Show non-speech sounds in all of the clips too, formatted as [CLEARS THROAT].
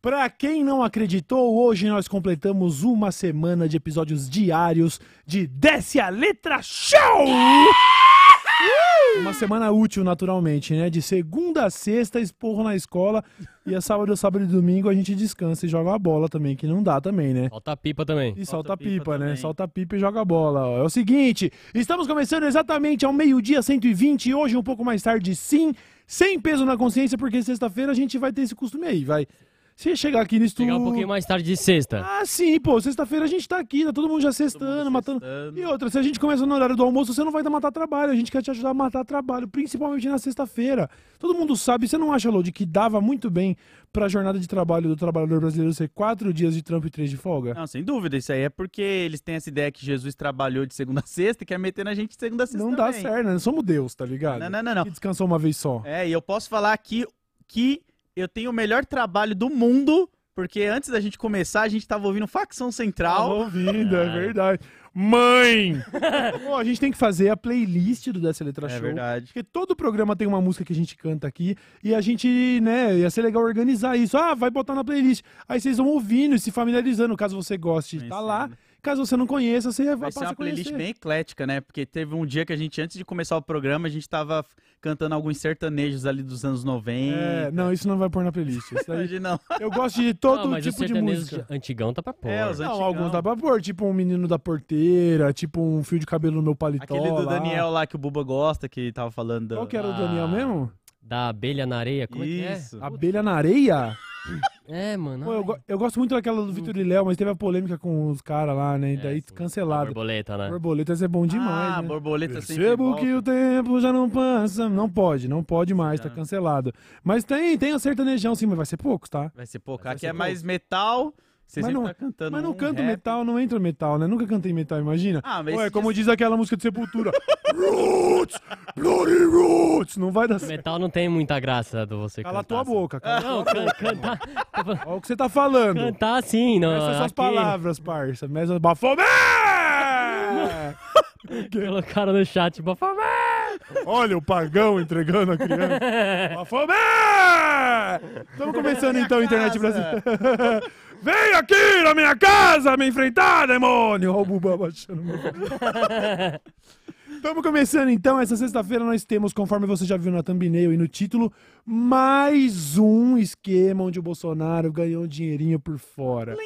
Pra quem não acreditou, hoje nós completamos uma semana de episódios diários de Desce a Letra Show! Uma semana útil, naturalmente, né? De segunda a sexta, esporro na escola. E a sábado, sábado e domingo a gente descansa e joga a bola também, que não dá também, né? Solta a pipa também. E solta, Solta a pipa, pipa né? também. Solta a pipa e joga a bola. ó. É o seguinte, estamos começando exatamente ao meio-dia 120 e hoje um pouco mais tarde, sim, sem peso na consciência, porque sexta-feira a gente vai ter esse costume aí, vai. Se chegar aqui no estúdio... Chegar um pouquinho mais tarde de sexta. Ah, sim, pô, sexta-feira a gente tá aqui, tá todo mundo já sextando, matando... sextando. E outra, se a gente começa no horário do almoço, você não vai dar matar trabalho, a gente quer te ajudar a matar trabalho, principalmente na sexta-feira. Todo mundo sabe, você não acha, Lodi, que dava muito bem pra jornada de trabalho do trabalhador brasileiro ser quatro dias de trampo e três de folga? Não, sem dúvida. Isso aí é porque eles têm essa ideia que Jesus trabalhou de segunda a sexta e quer meter na gente de segunda a sexta Não dá também. certo, né? Somos Deus, tá ligado? Não, não, não, não. Que descansou uma vez só. É, e eu posso falar aqui que eu tenho o melhor trabalho do mundo, porque antes da gente começar, a gente tava ouvindo Facção Tava Central. ouvindo, é Ah. verdade. Mãe! [LAUGHS] Pô, a gente tem que fazer a playlist do Dessa Letra É Show. verdade. Porque todo programa tem uma música que a gente canta aqui e a gente, né, ia ser legal organizar isso. Ah, vai botar na playlist. Aí vocês vão ouvindo e se familiarizando, caso você goste, tá Conhecendo. lá. Caso você não conheça, você vai Vai ser passar uma playlist bem eclética, né? Porque teve um dia que a gente, antes de começar o programa, a gente tava cantando alguns sertanejos ali dos anos 90. É, não, isso não vai pôr na playlist. Isso aí, não. eu gosto de todo não, tipo de música. antigão tá pra pôr. É, os Não, alguns dá pra pôr, tipo um menino da porteira, tipo um fio de cabelo no meu paletó Aquele do lá. Daniel lá que o Buba gosta, que tava falando. da- Qual que era o Ah. Daniel mesmo? Da abelha na areia, como Isso. é que é? Abelha na areia? [LAUGHS] É, mano. Pô, eu, eu gosto muito daquela do Vitor e Léo, mas teve a polêmica com os caras lá, né? E daí sim. cancelado. Borboleta, né? Borboletas é bom demais, ah, né? borboleta sempre Percebo volta. que o tempo já não passa. Não pode, não pode mais, tá Não. cancelado. Mas tem, tem o sertanejão sim, mas vai ser poucos, tá? Vai ser pouco. Vai Aqui ser é mais metal. Você Mas sempre não- tá cantando Mas não um canto rap. metal, não entra metal, né? Nunca cantei metal, imagina. Ah, mas Ué, como dia- diz aquela música de Sepultura. [LAUGHS] Roots! Bloody Roots! Não vai dar certo. Metal não tem muita graça do você Cala cantar. tua assim. boca, cala. Não, can, cantar, Olha o que você tá falando. cantar sim, não. Essas são as palavras, parça. Mas Bafomé! [LAUGHS] Colocaram no chat, Bafomé! Olha o pagão entregando a criança. [LAUGHS] Bafomé! Estamos começando então a internet brasileira. [LAUGHS] Vem aqui na minha casa me enfrentar, demônio! Olha o Buba baixando. microfone. Estamos [LAUGHS] começando então. Essa sexta-feira nós temos, conforme você já viu na thumbnail e no título, mais um esquema onde o Bolsonaro ganhou um dinheirinho por fora.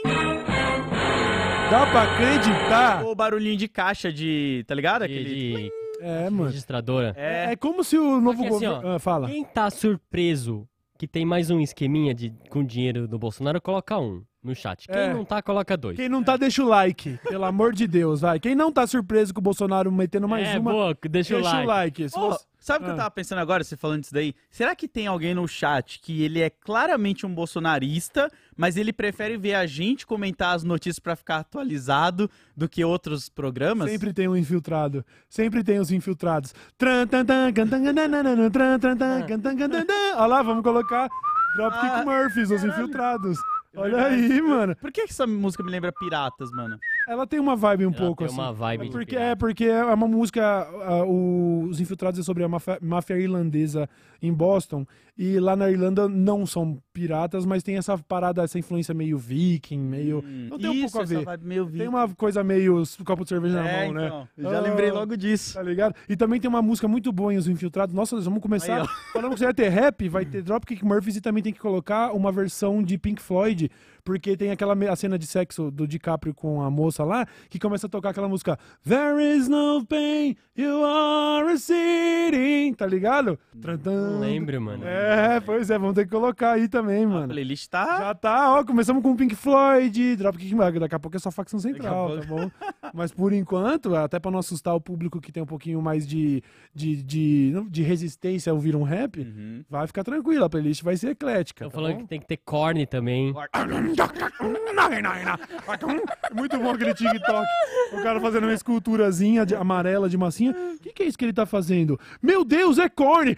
Dá pra acreditar? O barulhinho de caixa de. Tá ligado? De, Aquele. de É, mano. registradora. É. É como se o novo assim, governo. ó, Ah, fala. Quem tá surpreso que tem mais um esqueminha de, com dinheiro do Bolsonaro, coloca um no chat. Quem É. não tá, coloca dois. Quem não tá, deixa o like. Pelo amor de Deus, vai. Quem não tá surpreso com o Bolsonaro metendo mais é, uma, boa, deixa, deixa o like. Se Ô, você- sabe o que Ah. eu tava pensando agora, você falando disso daí? Será que tem alguém no chat que ele é claramente um bolsonarista, mas ele prefere ver a gente comentar as notícias pra ficar atualizado do que outros programas? Sempre tem um infiltrado. Sempre tem os infiltrados. Olha lá, vamos colocar Dropkick Ah, Murphys, os infiltrados. Olha verdade. aí, mano. Por que essa música me lembra Piratas, mano? Ela tem uma vibe um Ela pouco tem assim. uma vibe É de porque, pirata. é porque é uma música. ah, o- os Infiltrados é sobre a máfia, máfia irlandesa em Boston. E lá na Irlanda não são piratas, mas tem essa parada, essa influência meio viking, meio. Hum, não tem um pouco a ver. Tem uma coisa meio s- copo de cerveja na É, mão, né? então, eu já Ah, lembrei logo disso. Tá ligado? E também tem uma música muito boa em Os Infiltrados. Nossa, nós vamos começar. Aí, ó. Falando que você vai ter rap, vai ter [LAUGHS] Dropkick Murphys e também tem que colocar uma versão de Pink Floyd, que porque tem aquela a cena de sexo do DiCaprio com a moça lá, que começa a tocar aquela música There is no pain, you are receding, tá ligado? Não lembro, mano. É, pois é, vamos ter que colocar aí também, A mano. playlist tá. Já tá, ó, começamos com Pink Floyd, Dropkick Murphys, daqui a pouco é só facção central, tá bom? Mas por enquanto, até pra não assustar o público que tem um pouquinho mais de, de, de, de resistência a ouvir um rap, Uhum. vai ficar tranquilo, a playlist vai ser eclética. Estão tá falando bom? que tem que ter corne também. Muito bom aquele TikTok. O cara fazendo uma esculturazinha de- amarela de massinha. O que, que é isso que ele tá fazendo? Meu Deus, é corne!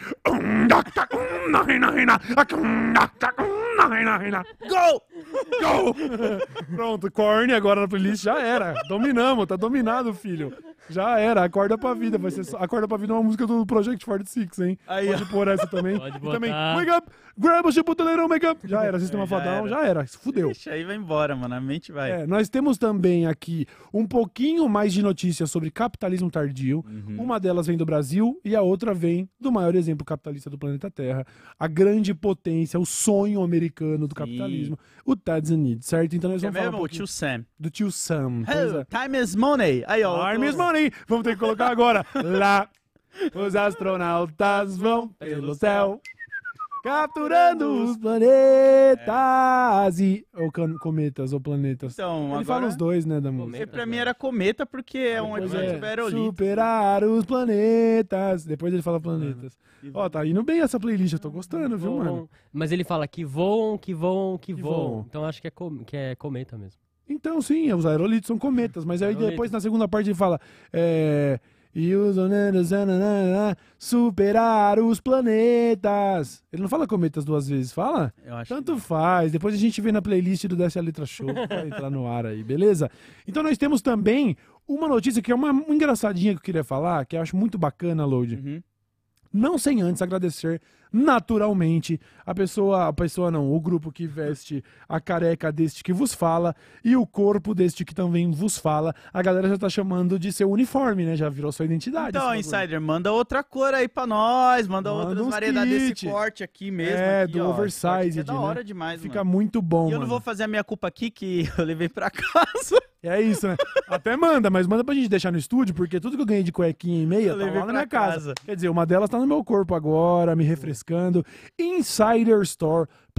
Go! Go! [LAUGHS] Pronto, corne agora na playlist já era. Dominamos, tá dominado, filho. Já era, acorda pra vida. Vai ser só- acorda pra vida é uma música do Project 46, hein? Aí, Pode pôr essa também. Pode E também, botar. wake up, grab a chip, little make up. Já era, sistema já fadão, era. já era. Se fudeu. Deixa aí, vai embora, mano. A mente vai. É, nós temos também aqui um pouquinho mais de notícias sobre capitalismo tardio. Uhum. Uma delas vem do Brasil e a outra vem do maior exemplo capitalista do planeta Terra, a grande potência, o sonho americano do Sim. capitalismo, o Estados Unidos, certo? Então nós é vamos falar um mesmo? O pouquinho tio Sam. do tio Sam. É. time is money. Aí, ó. Tô- mesmo money. Vamos ter que colocar agora. Lá, os astronautas vão pelo céu. Capturando os planetas e... Ou cometas, ou planetas. Então, Ele agora... fala os dois, né, da música. Porque pra mim era cometa porque é um evento é, aerolito. superar os planetas. Depois ele fala planetas. Ó, tá indo bem essa playlist, eu tô gostando, viu, Voam. mano? Mas ele fala que voam, que voam, que, Que voam. voam. Então acho que é, com- que é cometa mesmo. Então, sim, os aerolitos são cometas, mas aí Aerolitos. depois na segunda parte ele fala. É. E os superar os planetas. Ele não fala cometas duas vezes, fala? Eu acho Tanto faz. Depois a gente vê na playlist do Desce a Letra Show, vai entrar no ar aí, beleza? Então nós temos também uma notícia que é uma, uma engraçadinha que eu queria falar, que eu acho muito bacana, Load. Uhum. Não sem antes agradecer naturalmente a pessoa, a pessoa não, o grupo que veste a careca deste que vos fala e o corpo deste que também vos fala. A galera já tá chamando de seu uniforme, né? Já virou sua identidade. Então. Insider, manda outra cor aí pra nós. Manda, Manda outras variedades kit. desse corte aqui mesmo. É, aqui, do ó. Oversized, É da né? hora demais, Fica mano. muito bom, E eu mano. não vou fazer a minha culpa aqui, que [LAUGHS] eu levei pra [LAUGHS] casa. É isso, né? [LAUGHS] Até manda, mas manda pra gente deixar no estúdio, porque tudo que eu ganhei de cuequinha e meia Eu tá lá na minha casa. casa. Quer dizer, uma delas tá no meu corpo agora, me refrescando.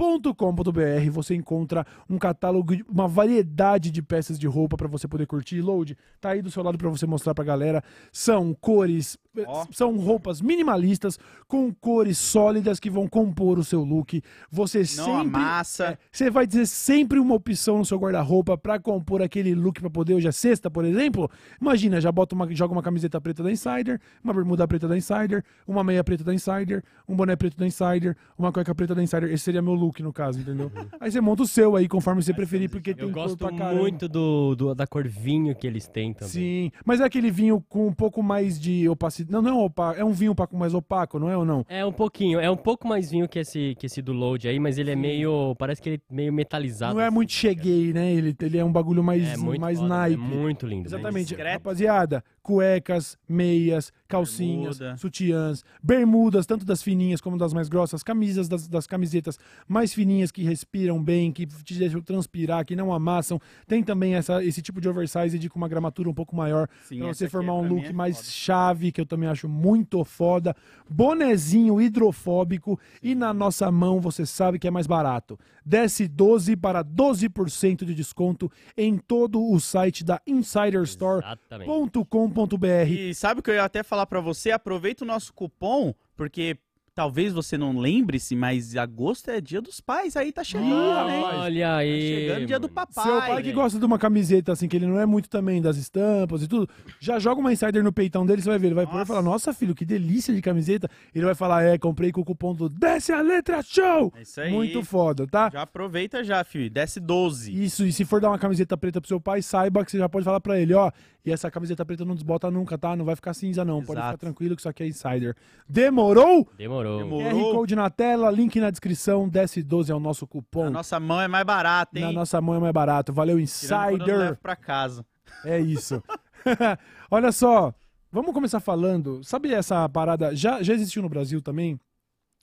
Insiderstore.com.br você encontra um catálogo, de- uma variedade de peças de roupa pra você poder curtir. Load, tá aí do seu lado pra você mostrar pra galera. São cores, Ó. são roupas minimalistas com cores sólidas que vão compor o seu look. Você Não sempre amassa. é, você vai ter sempre uma opção no seu guarda-roupa pra compor aquele look pra poder hoje é sexta, por exemplo. Imagina, já bota uma, joga uma camiseta preta da Insider, uma bermuda preta da Insider, uma meia preta da Insider, um boné preto da Insider, uma cueca preta da Insider. Esse seria meu look no caso, entendeu? aí você monta o seu aí conforme você preferir, porque tem Eu gosto muito do, do- da cor vinho que eles têm também. Sim, mas é aquele vinho com um pouco mais de opacidade. Não, não é um opaco, é um vinho mais opaco, não é ou não? É um pouquinho, é um pouco mais vinho que esse, que esse do Load aí, mas ele é meio. Parece que ele é meio metalizado. Não é assim, muito tá cheguei, né? Ele, ele é um bagulho mais, É mais foda, naipe. É muito lindo. Exatamente. discreto. Rapaziada, cuecas, meias, calcinhas, Bermuda. sutiãs, bermudas, tanto das fininhas como das mais grossas, camisas das, das camisetas mais fininhas que respiram bem, que te deixam transpirar, que não amassam. Tem também essa, esse tipo de oversize de com uma gramatura um pouco maior, Sim, pra você formar um look é mais foda. chave, que eu também acho muito foda. Bonezinho hidrofóbico e na nossa mão você sabe que é mais barato. Desce 12 para 12% de desconto em todo o site da Insider Store Exatamente. .com.br. E sabe o que eu ia até falar pra você? Aproveita o nosso cupom, porque talvez você não lembre-se, mas agosto é dia dos pais, aí tá chegando, hein? Olha Tá aí. chegando o dia do papai. Seu pai que gosta de uma camiseta assim, que ele não é muito também das estampas e tudo, já joga uma insider no peitão dele, você vai ver. Ele vai pôr e Nossa. falar: Nossa, filho, que delícia de camiseta. Ele vai falar: É, comprei com o cupom do Desce a Letra Show. É isso aí. Muito foda, tá? Já aproveita já, filho. Desce 12. Isso, e se for dar uma camiseta preta pro seu pai, saiba que você já pode falar pra ele, ó, e essa camiseta preta não desbota nunca, tá? Não vai ficar cinza não, pode Exato. ficar tranquilo que isso aqui é insider. Demorou? Demorou. Demorou. QR Code na tela, link na descrição, desce 12 é o nosso cupom. A nossa mão é mais barata, hein? Na nossa mão é mais barato. Valeu, Insider. pra casa. É isso. [LAUGHS] Olha só, vamos começar falando. Sabe essa parada? Já, já existiu no Brasil também?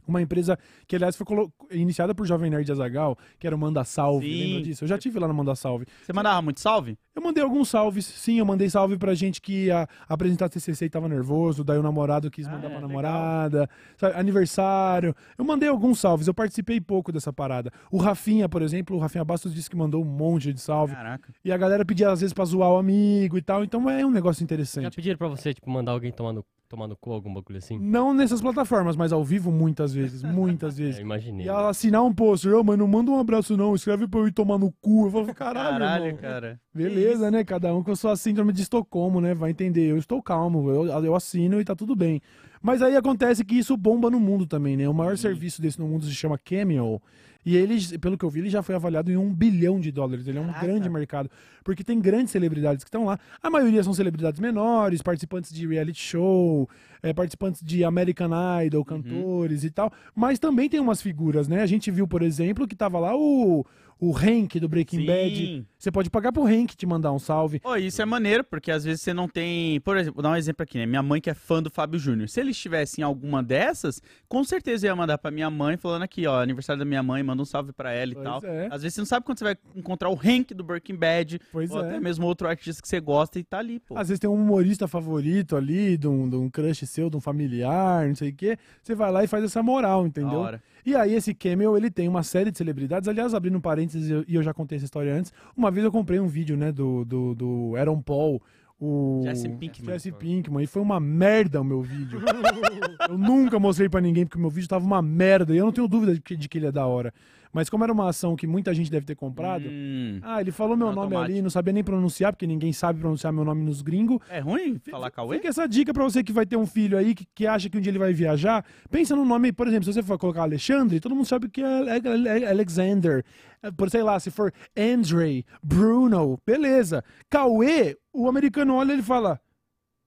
Uma empresa que, aliás, foi colo- iniciada por Jovem Nerd Azagal, que era o Manda Salve. Sim. Lembra disso? Eu já tive lá no Manda Salve. Você mandava muito salve? Eu mandei alguns salves, sim, eu mandei salve pra gente que ia apresentar TCC e tava nervoso, daí o namorado quis Ah, mandar é, pra namorada, sabe, aniversário. Eu mandei alguns salves, eu participei pouco dessa parada. O Rafinha, por exemplo, o Rafinha Bastos disse que mandou um monte de salve. Caraca. E a galera pedia às vezes pra zoar o amigo e tal, então é um negócio Já interessante. pediram pra você, tipo, mandar alguém tomar no, tomar no cu, algum bagulho assim? Não nessas plataformas, mas ao vivo muitas vezes, muitas [LAUGHS] É, vezes. eu imaginei. E ela assinar um post, ô, mas não manda um abraço não, escreve pra eu ir tomar no cu. Eu falo, caralho, Caralho, irmão. cara. Beleza, né? Cada um com a sua síndrome de Estocolmo, né? Vai entender. Eu estou calmo, eu, eu assino e tá tudo bem. Mas aí acontece que isso bomba no mundo também, né? O maior serviço desse no mundo se chama Cameo. E ele, pelo que eu vi, ele já foi avaliado em um bilhão de dólares. Ele é um Caraca. grande mercado. Porque tem grandes celebridades que estão lá. A maioria são celebridades menores, participantes de reality show, eh, participantes de American Idol, cantores e tal. Mas também tem umas figuras, né? A gente viu, por exemplo, que tava lá o, o Hank do Breaking Bad. Sim. Você pode pagar pro Hank te mandar um salve. Pô, isso é maneiro, porque às vezes você não tem. Por exemplo, vou dar um exemplo aqui, né? Minha mãe que é fã do Fábio Júnior. Se ele estivesse em alguma dessas, com certeza eu ia mandar pra minha mãe, falando aqui, ó, aniversário da minha mãe, manda um salve pra ela e Pois tal. é. Às vezes você não sabe quando você vai encontrar o Hank do Breaking Bad, Pois ou é. até mesmo outro artista que você gosta e tá ali, pô. Às vezes tem um humorista favorito ali, de um, de um crush seu, de um familiar, não sei o quê. Você vai lá e faz essa moral, Da entendeu? hora. E aí esse Camel, ele tem uma série de celebridades. Aliás, abrindo um parênteses, e eu já contei essa história antes. Uma vez eu comprei um vídeo, né, do, do, do Aaron Paul, o... Jesse Pinkman. Jesse Pinkman. E foi uma merda o meu vídeo. [LAUGHS] eu nunca mostrei pra ninguém, porque o meu vídeo tava uma merda. E eu não tenho dúvida de que, de que ele é da hora. Mas como era uma ação que muita gente deve ter comprado... Hum. Ah, ele falou meu No nome automático. ali, não sabia nem pronunciar, porque ninguém sabe pronunciar meu nome nos gringos. É ruim falar Cauê? Fica essa dica pra você que vai ter um filho aí que, que acha que um dia ele vai viajar. Pensa no nome, por exemplo, se você for colocar Alexandre, todo mundo sabe que é Ale- Alexander. É, Por sei lá, se for Andre, Bruno, beleza. Cauê, o americano olha e ele fala: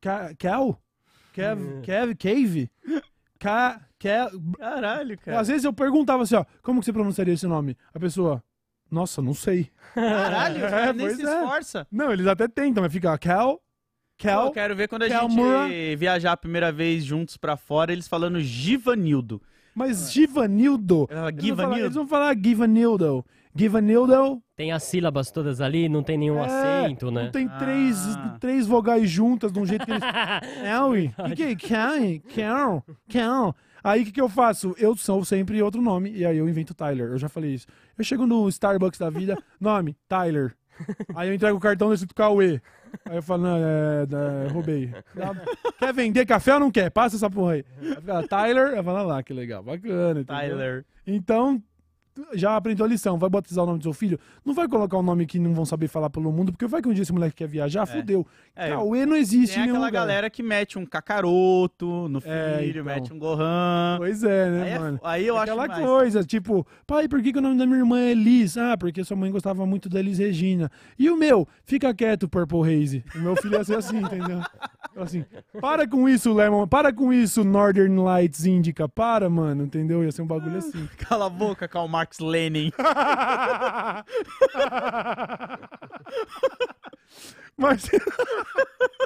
Ca- Cal? Kev, Kev, Cave? Ca. Caralho, cara. Às vezes eu perguntava assim, ó, como que você pronunciaria esse nome? A pessoa, nossa, não sei. Caralho, [LAUGHS] É, nem se é. esforça. Não, eles até tentam, mas fica Cal, Cal. eu quero ver quando a Calmura. gente viajar a primeira vez juntos pra fora, eles falando Givanildo. Mas Givanildo. Ela, Eles vão, falar, eles vão falar Givanildo. Givanildo. Tem as sílabas todas ali, não tem nenhum é, acento, né? Não tem três, Ah. três vogais juntas de um jeito que eles. [LAUGHS] Elwi. O que que é? Cal? Cal? Aí o que, que eu faço? Eu sou sempre outro nome. E aí eu invento Tyler. Eu já falei isso. Eu chego no Starbucks da vida, [LAUGHS] nome, Tyler. Aí eu entrego o cartão desse Cauê. Aí eu falo, não, é, é, roubei. Quer vender café ou não quer? Passa essa porra aí. Aí fica, Tyler, eu falo, "Ah lá, que legal, bacana. entendeu? Tyler. Então, já aprendeu a lição. Vai batizar o nome do seu filho? Não vai colocar um nome que não vão saber falar pelo mundo, porque vai que um dia esse moleque quer viajar, fudeu. É, Cauê não existe Tem em nenhum aquela lugar. galera que mete um cacaroto no filho, É, então. mete um Gohan. Pois é, né, Aí, é- mano? aí eu Aquela acho mais. coisa, tipo, pai, por que, que o nome da minha irmã é Liz? Ah, porque sua mãe gostava muito da Liz Regina. E o meu? Fica quieto, Purple Haze. O meu filho ia ser assim, [LAUGHS] entendeu? Eu Assim, para com isso, Lemon. Para com isso, Northern Lights Indica. Para, mano, entendeu? Ia ser um bagulho assim. Cala a boca, Karl Marx Lenin. [LAUGHS] Mas se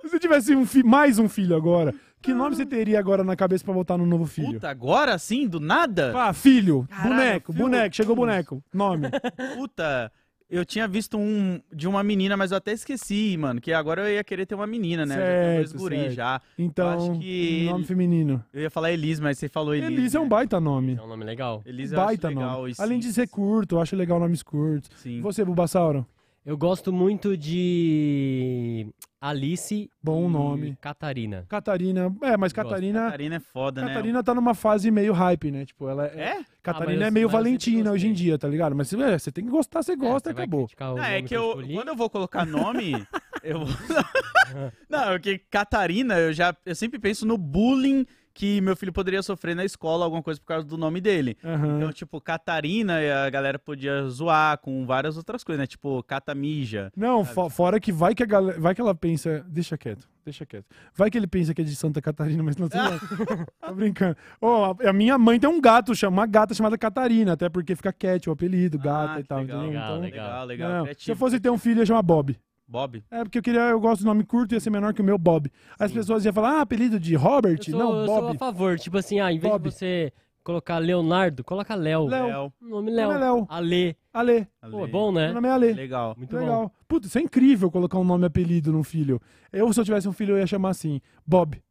você tivesse um fi- mais um filho agora, que nome você teria agora na cabeça pra botar no novo filho? Puta, agora sim, do nada? Ah, filho, Caralho, boneco, filho. boneco, chegou boneco, nome. [LAUGHS] Puta, eu tinha visto um de uma menina, mas eu até esqueci, mano. Que agora eu ia querer ter uma menina, né? eu já Certo, guri certo. já. Então, acho que nome ele- feminino. Eu ia falar Elis, mas você falou Elis. Elise é um né? baita nome. É um nome legal. Elis eu acho baita legal. nome. Além sim, de ser curto, eu acho legal nomes curtos. Sim. E você, Bulbasauro? Eu gosto muito de Alice Bom e nome. Catarina. Catarina. É, mas Gosto. Catarina. Catarina é foda, né? Catarina tá numa fase meio hype, né? Tipo, ela é. É? Catarina Ah, mas é eu- meio Valentina hoje em dia, tá ligado? Mas é, você tem que gostar, você gosta É, e você vai acabou. Não, é nome que eu, escolhi? quando eu vou colocar nome, [LAUGHS] eu vou... [LAUGHS] Não, porque Catarina, eu já eu sempre penso no bullying que meu filho poderia sofrer na escola, alguma coisa por causa do nome dele. Aham. Então, tipo, Catarina, a galera podia zoar com várias outras coisas, né? Tipo, Catamija. Não, fo- fora que vai que a galera, vai que ela pensa, deixa quieto, deixa quieto. Vai que ele pensa que é de Santa Catarina, mas não tô, [LAUGHS] tô brincando. Ó, a, a minha mãe tem um gato, chama uma gata chamada Catarina, até porque fica Cat, o apelido, gata Ah, e tal, legal. Então, legal. Legal, legal. não, se eu fosse ter um filho, ia chamar Bob. Bob. É, porque eu queria, eu gosto do nome curto, ia ser menor que o meu Bob. As Sim. pessoas iam falar, ah, apelido de Robert? Eu sou, não, eu sou a Bob. favor. Tipo assim, ah, em vez Bob. de você colocar Leonardo, coloca Léo. Léo. Nome Léo. nome é Léo. Ale. Ale. Pô, é bom, né? Meu nome é Ale. Legal. Muito bom. Legal. Putz, isso é incrível colocar um nome e apelido num filho. Eu, se eu tivesse um filho, eu ia chamar assim, Bob.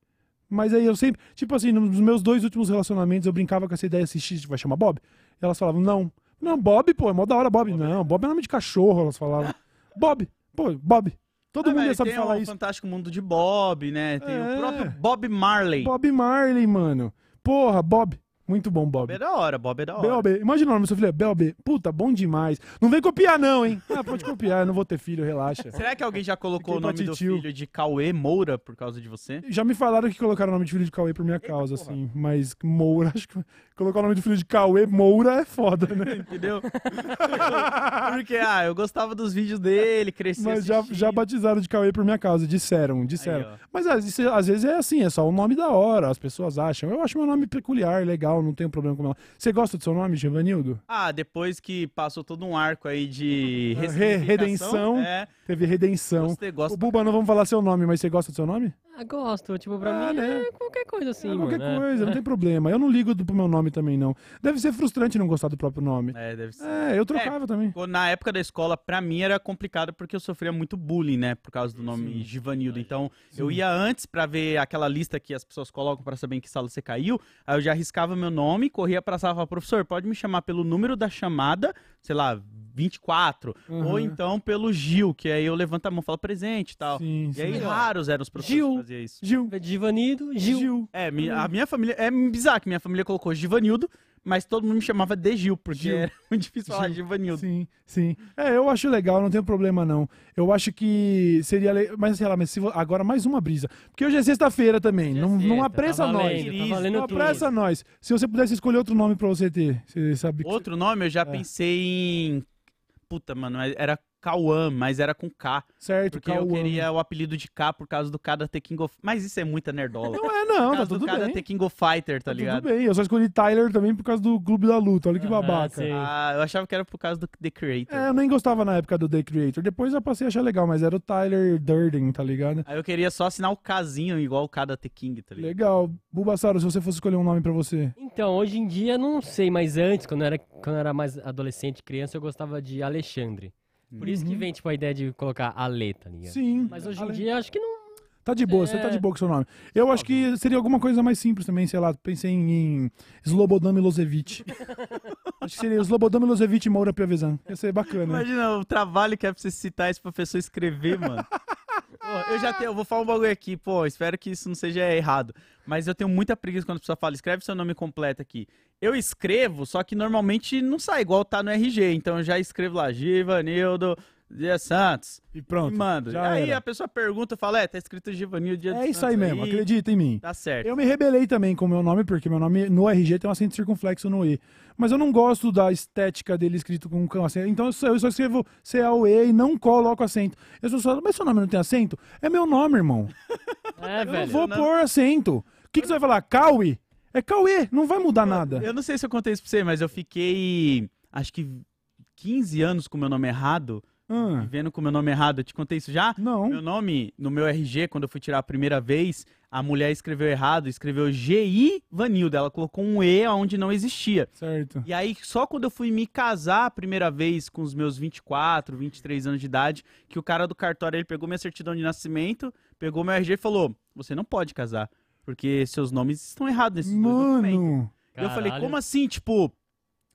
Mas aí eu sempre, tipo assim, nos meus dois últimos relacionamentos, eu brincava com essa ideia assim, "X, vai chamar Bob? E elas falavam, não. Não, Bob, pô, é mó da hora Bob. Não, Bob é nome de cachorro, elas falavam. [LAUGHS] Bob, pô, Bob. Todo Ah, mundo mas saber tem falar o isso. Fantástico Mundo de Bob, né? Tem É. o próprio Bob Marley. Bob Marley, mano. Porra, Bob. Muito bom, Bob Bob. é da hora, Bob é da hora. B.O.B. Imagina o nome do seu filho, é B.O.B. Puta, bom demais. Não vem copiar não, hein? Ah, pode copiar, eu não vou ter filho, relaxa. Será que alguém já colocou o Fiquei nome do patitio. filho de Cauê Moura por causa de você? Já me falaram que colocaram o nome de filho de Cauê por minha causa, porra. assim. Mas Moura, [LAUGHS] acho que colocar o nome do filho de Cauê Moura é foda, né? Entendeu? [LAUGHS] Porque, ah, eu gostava dos vídeos dele, cresci Mas já, já batizaram de Cauê por minha causa, disseram, disseram. Aí. Mas às vezes, às vezes é assim, é só um nome da hora, as pessoas acham. Eu acho meu nome peculiar, legal, não tenho problema com ela. Você gosta do seu nome, Givanildo? Ah, depois que passou todo um arco aí de redenção. É, Teve redenção. gostei, gosto O Buba, não vamos falar seu nome, mas você gosta do seu nome? Ah, gosto. Tipo, pra Ah, mim né? é qualquer coisa assim, É, mano. qualquer é. coisa, não tem problema. Eu não ligo do, pro meu nome também, não. Deve ser frustrante não gostar do próprio nome. É, deve ser. É, eu trocava também. Quando- Na época da escola, pra mim era complicado porque eu sofria muito bullying, né? Por causa do nome Sim. Givanildo. Então, eu Sim. ia antes pra ver aquela lista que as pessoas colocam pra saber em que sala você caiu. Aí eu já arriscava meu nome, corria pra sala e falava, professor, pode me chamar pelo número da chamada, sei lá, 24. Uhum. Ou então pelo Gil, que aí eu levanto a mão e falo presente e tal. Sim, E aí sim. raros eram os professores Gil. que faziam isso. Gil. Divanido, Gil. É, mi- a minha família. É bizarro que minha família colocou Givanildo, mas todo mundo me chamava de Gil, porque Gil. era muito difícil falar Gil. Givanildo. Sim, sim. É, eu acho legal, não tem problema não. Eu acho que seria. Le... Mas sei lá, mas se agora mais uma brisa. Porque hoje é sexta-feira também. É não, não sexta, apressa tá nós. valendo, Cris, Tá Não tudo. apressa nós. Se você pudesse escolher outro nome pra você ter, você sabe que. Outro nome eu já É. pensei em. Puta, mano, era Cauã, mas era com K. Certo, Porque eu Cauã. queria o apelido de K por causa do K da The King of. Mas isso é muita nerdola. Não é, não, tá causa do tudo bem. The King of Fighter, tá Tá ligado? tudo bem. Eu só escolhi Tyler também por causa do Clube da Luta. Olha que Aham, babaca. Ah, eu achava que era por causa do The Creator. É, eu nem gostava na época do The Creator. Depois eu passei a achar legal, mas era o Tyler Durden, tá ligado? Aí eu queria só assinar o Kzinho igual o K da The King, tá ligado? Legal. Bulbasauro, se você fosse escolher um nome pra você. Então, hoje em dia, não sei, mas antes, quando eu era, quando eu era mais adolescente, criança, eu gostava de Alexandre. Por isso que Uhum. vem, tipo, a ideia de colocar Ale, tá ligado? Sim. Mas hoje em Ale- dia, acho que não... Tá de boa, você É. tá de boa com o seu nome. Eu acho que seria alguma coisa mais simples também, sei lá. Pensei em Slobodan Milosevic. [LAUGHS] acho que seria Slobodan Milosevic e Moura Piavezan. Ia ser bacana. Imagina o trabalho que é pra você citar esse professor escrever, mano. [LAUGHS] Pô, eu já tenho, eu vou falar um bagulho aqui, pô, espero que isso não seja errado. Mas eu tenho muita preguiça quando a pessoa fala, escreve seu nome completo aqui. Eu escrevo, só que normalmente não sai igual tá no RG. Então eu já escrevo lá, Givanildo Dias Santos. E E pronto. mando. já aí era. a pessoa pergunta, fala, é, tá escrito Givanildo Dias É isso Santos aí mesmo, acredita em mim. Tá certo. Eu me rebelei também com o meu nome, porque meu nome no RG tem um acento circunflexo no E. Mas eu não gosto da estética dele escrito com com acento. Então eu só, eu só escrevo C-A-U-E e não coloco acento. Eu só falo, mas seu nome não tem acento? É meu nome, irmão. [LAUGHS] É, Eu não velho. vou não- pôr acento. O que, que você vai falar? Cauê? É Cauê, não vai mudar nada. Eu não sei se eu contei isso pra você, mas eu fiquei, acho que 15 anos com meu nome errado, Vivendo com meu nome errado. Eu te contei isso já? não. Meu nome, no meu RG, quando eu fui tirar a primeira vez, a mulher escreveu errado, escreveu GI Vanilda. Ela colocou um E onde não existia. Certo. E aí, só quando eu fui me casar a primeira vez, com os meus 24, 23 anos de idade, que o cara do cartório, ele pegou minha certidão de nascimento, pegou meu RG e falou, você não pode casar, porque seus nomes estão errados nesses dois documentos. Mano. Eu falei, como assim? Tipo,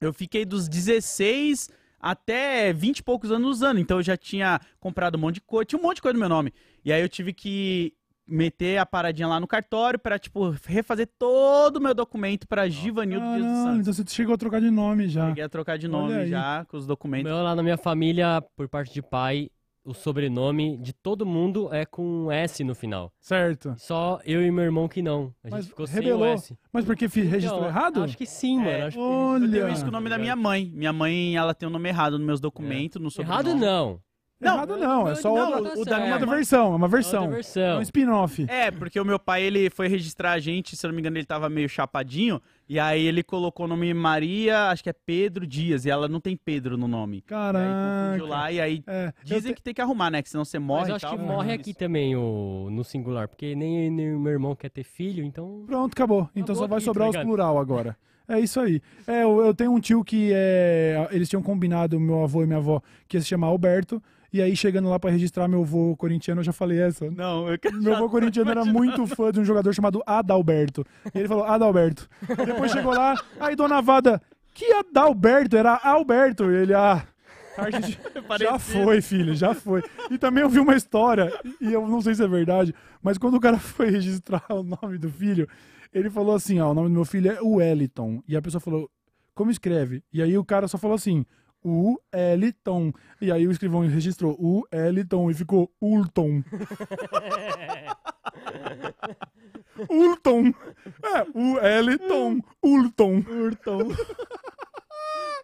eu fiquei dos 16 até 20 e poucos anos usando. Então eu já tinha comprado um monte de coisa, tinha um monte de coisa no meu nome. E aí eu tive que meter a paradinha lá no cartório pra, tipo, refazer todo o meu documento pra Givanildo Dias dos Santos. então você chegou a trocar de nome já. Cheguei a trocar de nome já, com os documentos. Meu, lá na minha família, por parte de pai, o sobrenome de todo mundo é com um S no final. Certo. Só eu e meu irmão que não. A gente Mas ficou rebelou. sem o S. Mas porque fi- registrou Então, errado? Acho que sim, mano. É. Acho que Olha. Eu tenho isso com o nome da minha mãe. Minha mãe, ela tem o nome errado no meus documentos, no sobrenome. Errado não. Errado não, é só Não, outra, tá o da outra mãe- versão, é uma É versão. outra É versão. um spin-off. É, porque o meu pai, ele foi registrar a gente, se eu não me engano, ele tava meio chapadinho, e aí ele colocou o nome Maria, acho que é Pedro Dias, e ela não tem Pedro no nome. E aí Caraca. lá, e aí É, dizem te- que tem que arrumar, né, que senão você morre Mas eu e acho tal. que É. morre Isso. aqui também o, no singular, porque nem, nem o meu irmão quer ter filho, então. Pronto, acabou. Então Acabou só vai aqui, sobrar tá os plural agora. É isso aí. É, eu, eu tenho um tio que é. Eles tinham combinado, meu avô e minha avó, que ia se chamar Alberto. E aí, chegando lá pra registrar meu avô corintiano, eu já falei essa. Não, eu Meu avô corintiano era muito fã de um jogador chamado Adalberto. E ele falou, Adalberto. Depois chegou lá, aí Dona Vada, que Adalberto? Era Alberto. E ele, ah, [LAUGHS] já foi, filho, já foi. E também eu vi uma história, e eu não sei se é verdade, mas quando o cara foi registrar o nome do filho, ele falou assim: ó, o nome do meu filho é Wellington. E a pessoa falou, como escreve? E aí o cara só falou assim. U Eliton. E aí o escrivão registrou U Eliton e ficou Ulton. Ulton. [LAUGHS] É, U Eliton. Ulton. Ulton.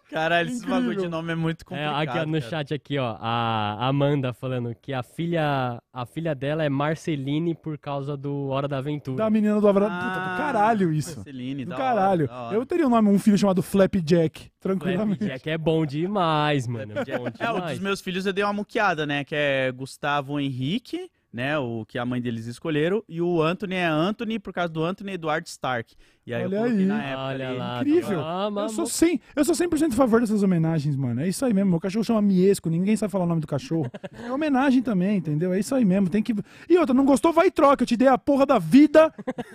Caralho, esse bagulho de nome é muito É, complicado. aqui ó, no cara. chat aqui, ó, a Amanda falando que a filha, a filha dela é Marceline por causa do Hora da Aventura. Da menina do Abraão. Puta, Ah, do caralho isso. Marceline, Do da caralho. hora, da hora. Eu teria um nome, um filho chamado Flapjack. Tranquilamente. Flapjack é bom demais, mano. É bom É, o dos demais. meus filhos eu dei uma muqueada, né? Que é Gustavo Henrique, né? O que a mãe deles escolheram. E o Anthony é Anthony por causa do Anthony Edward Stark. E aí Olha eu coloquei aí. na época Olha ali. lá. Incrível. Ah, Eu mas- sou, 100, eu sou 100% a favor dessas homenagens, mano. É isso aí mesmo. Meu cachorro chama Miesco, ninguém sabe falar o nome do cachorro. [LAUGHS] É homenagem também, entendeu? É isso aí mesmo. Tem que. E outra, não gostou? Vai e troca. Eu te dei a porra da vida. [LAUGHS]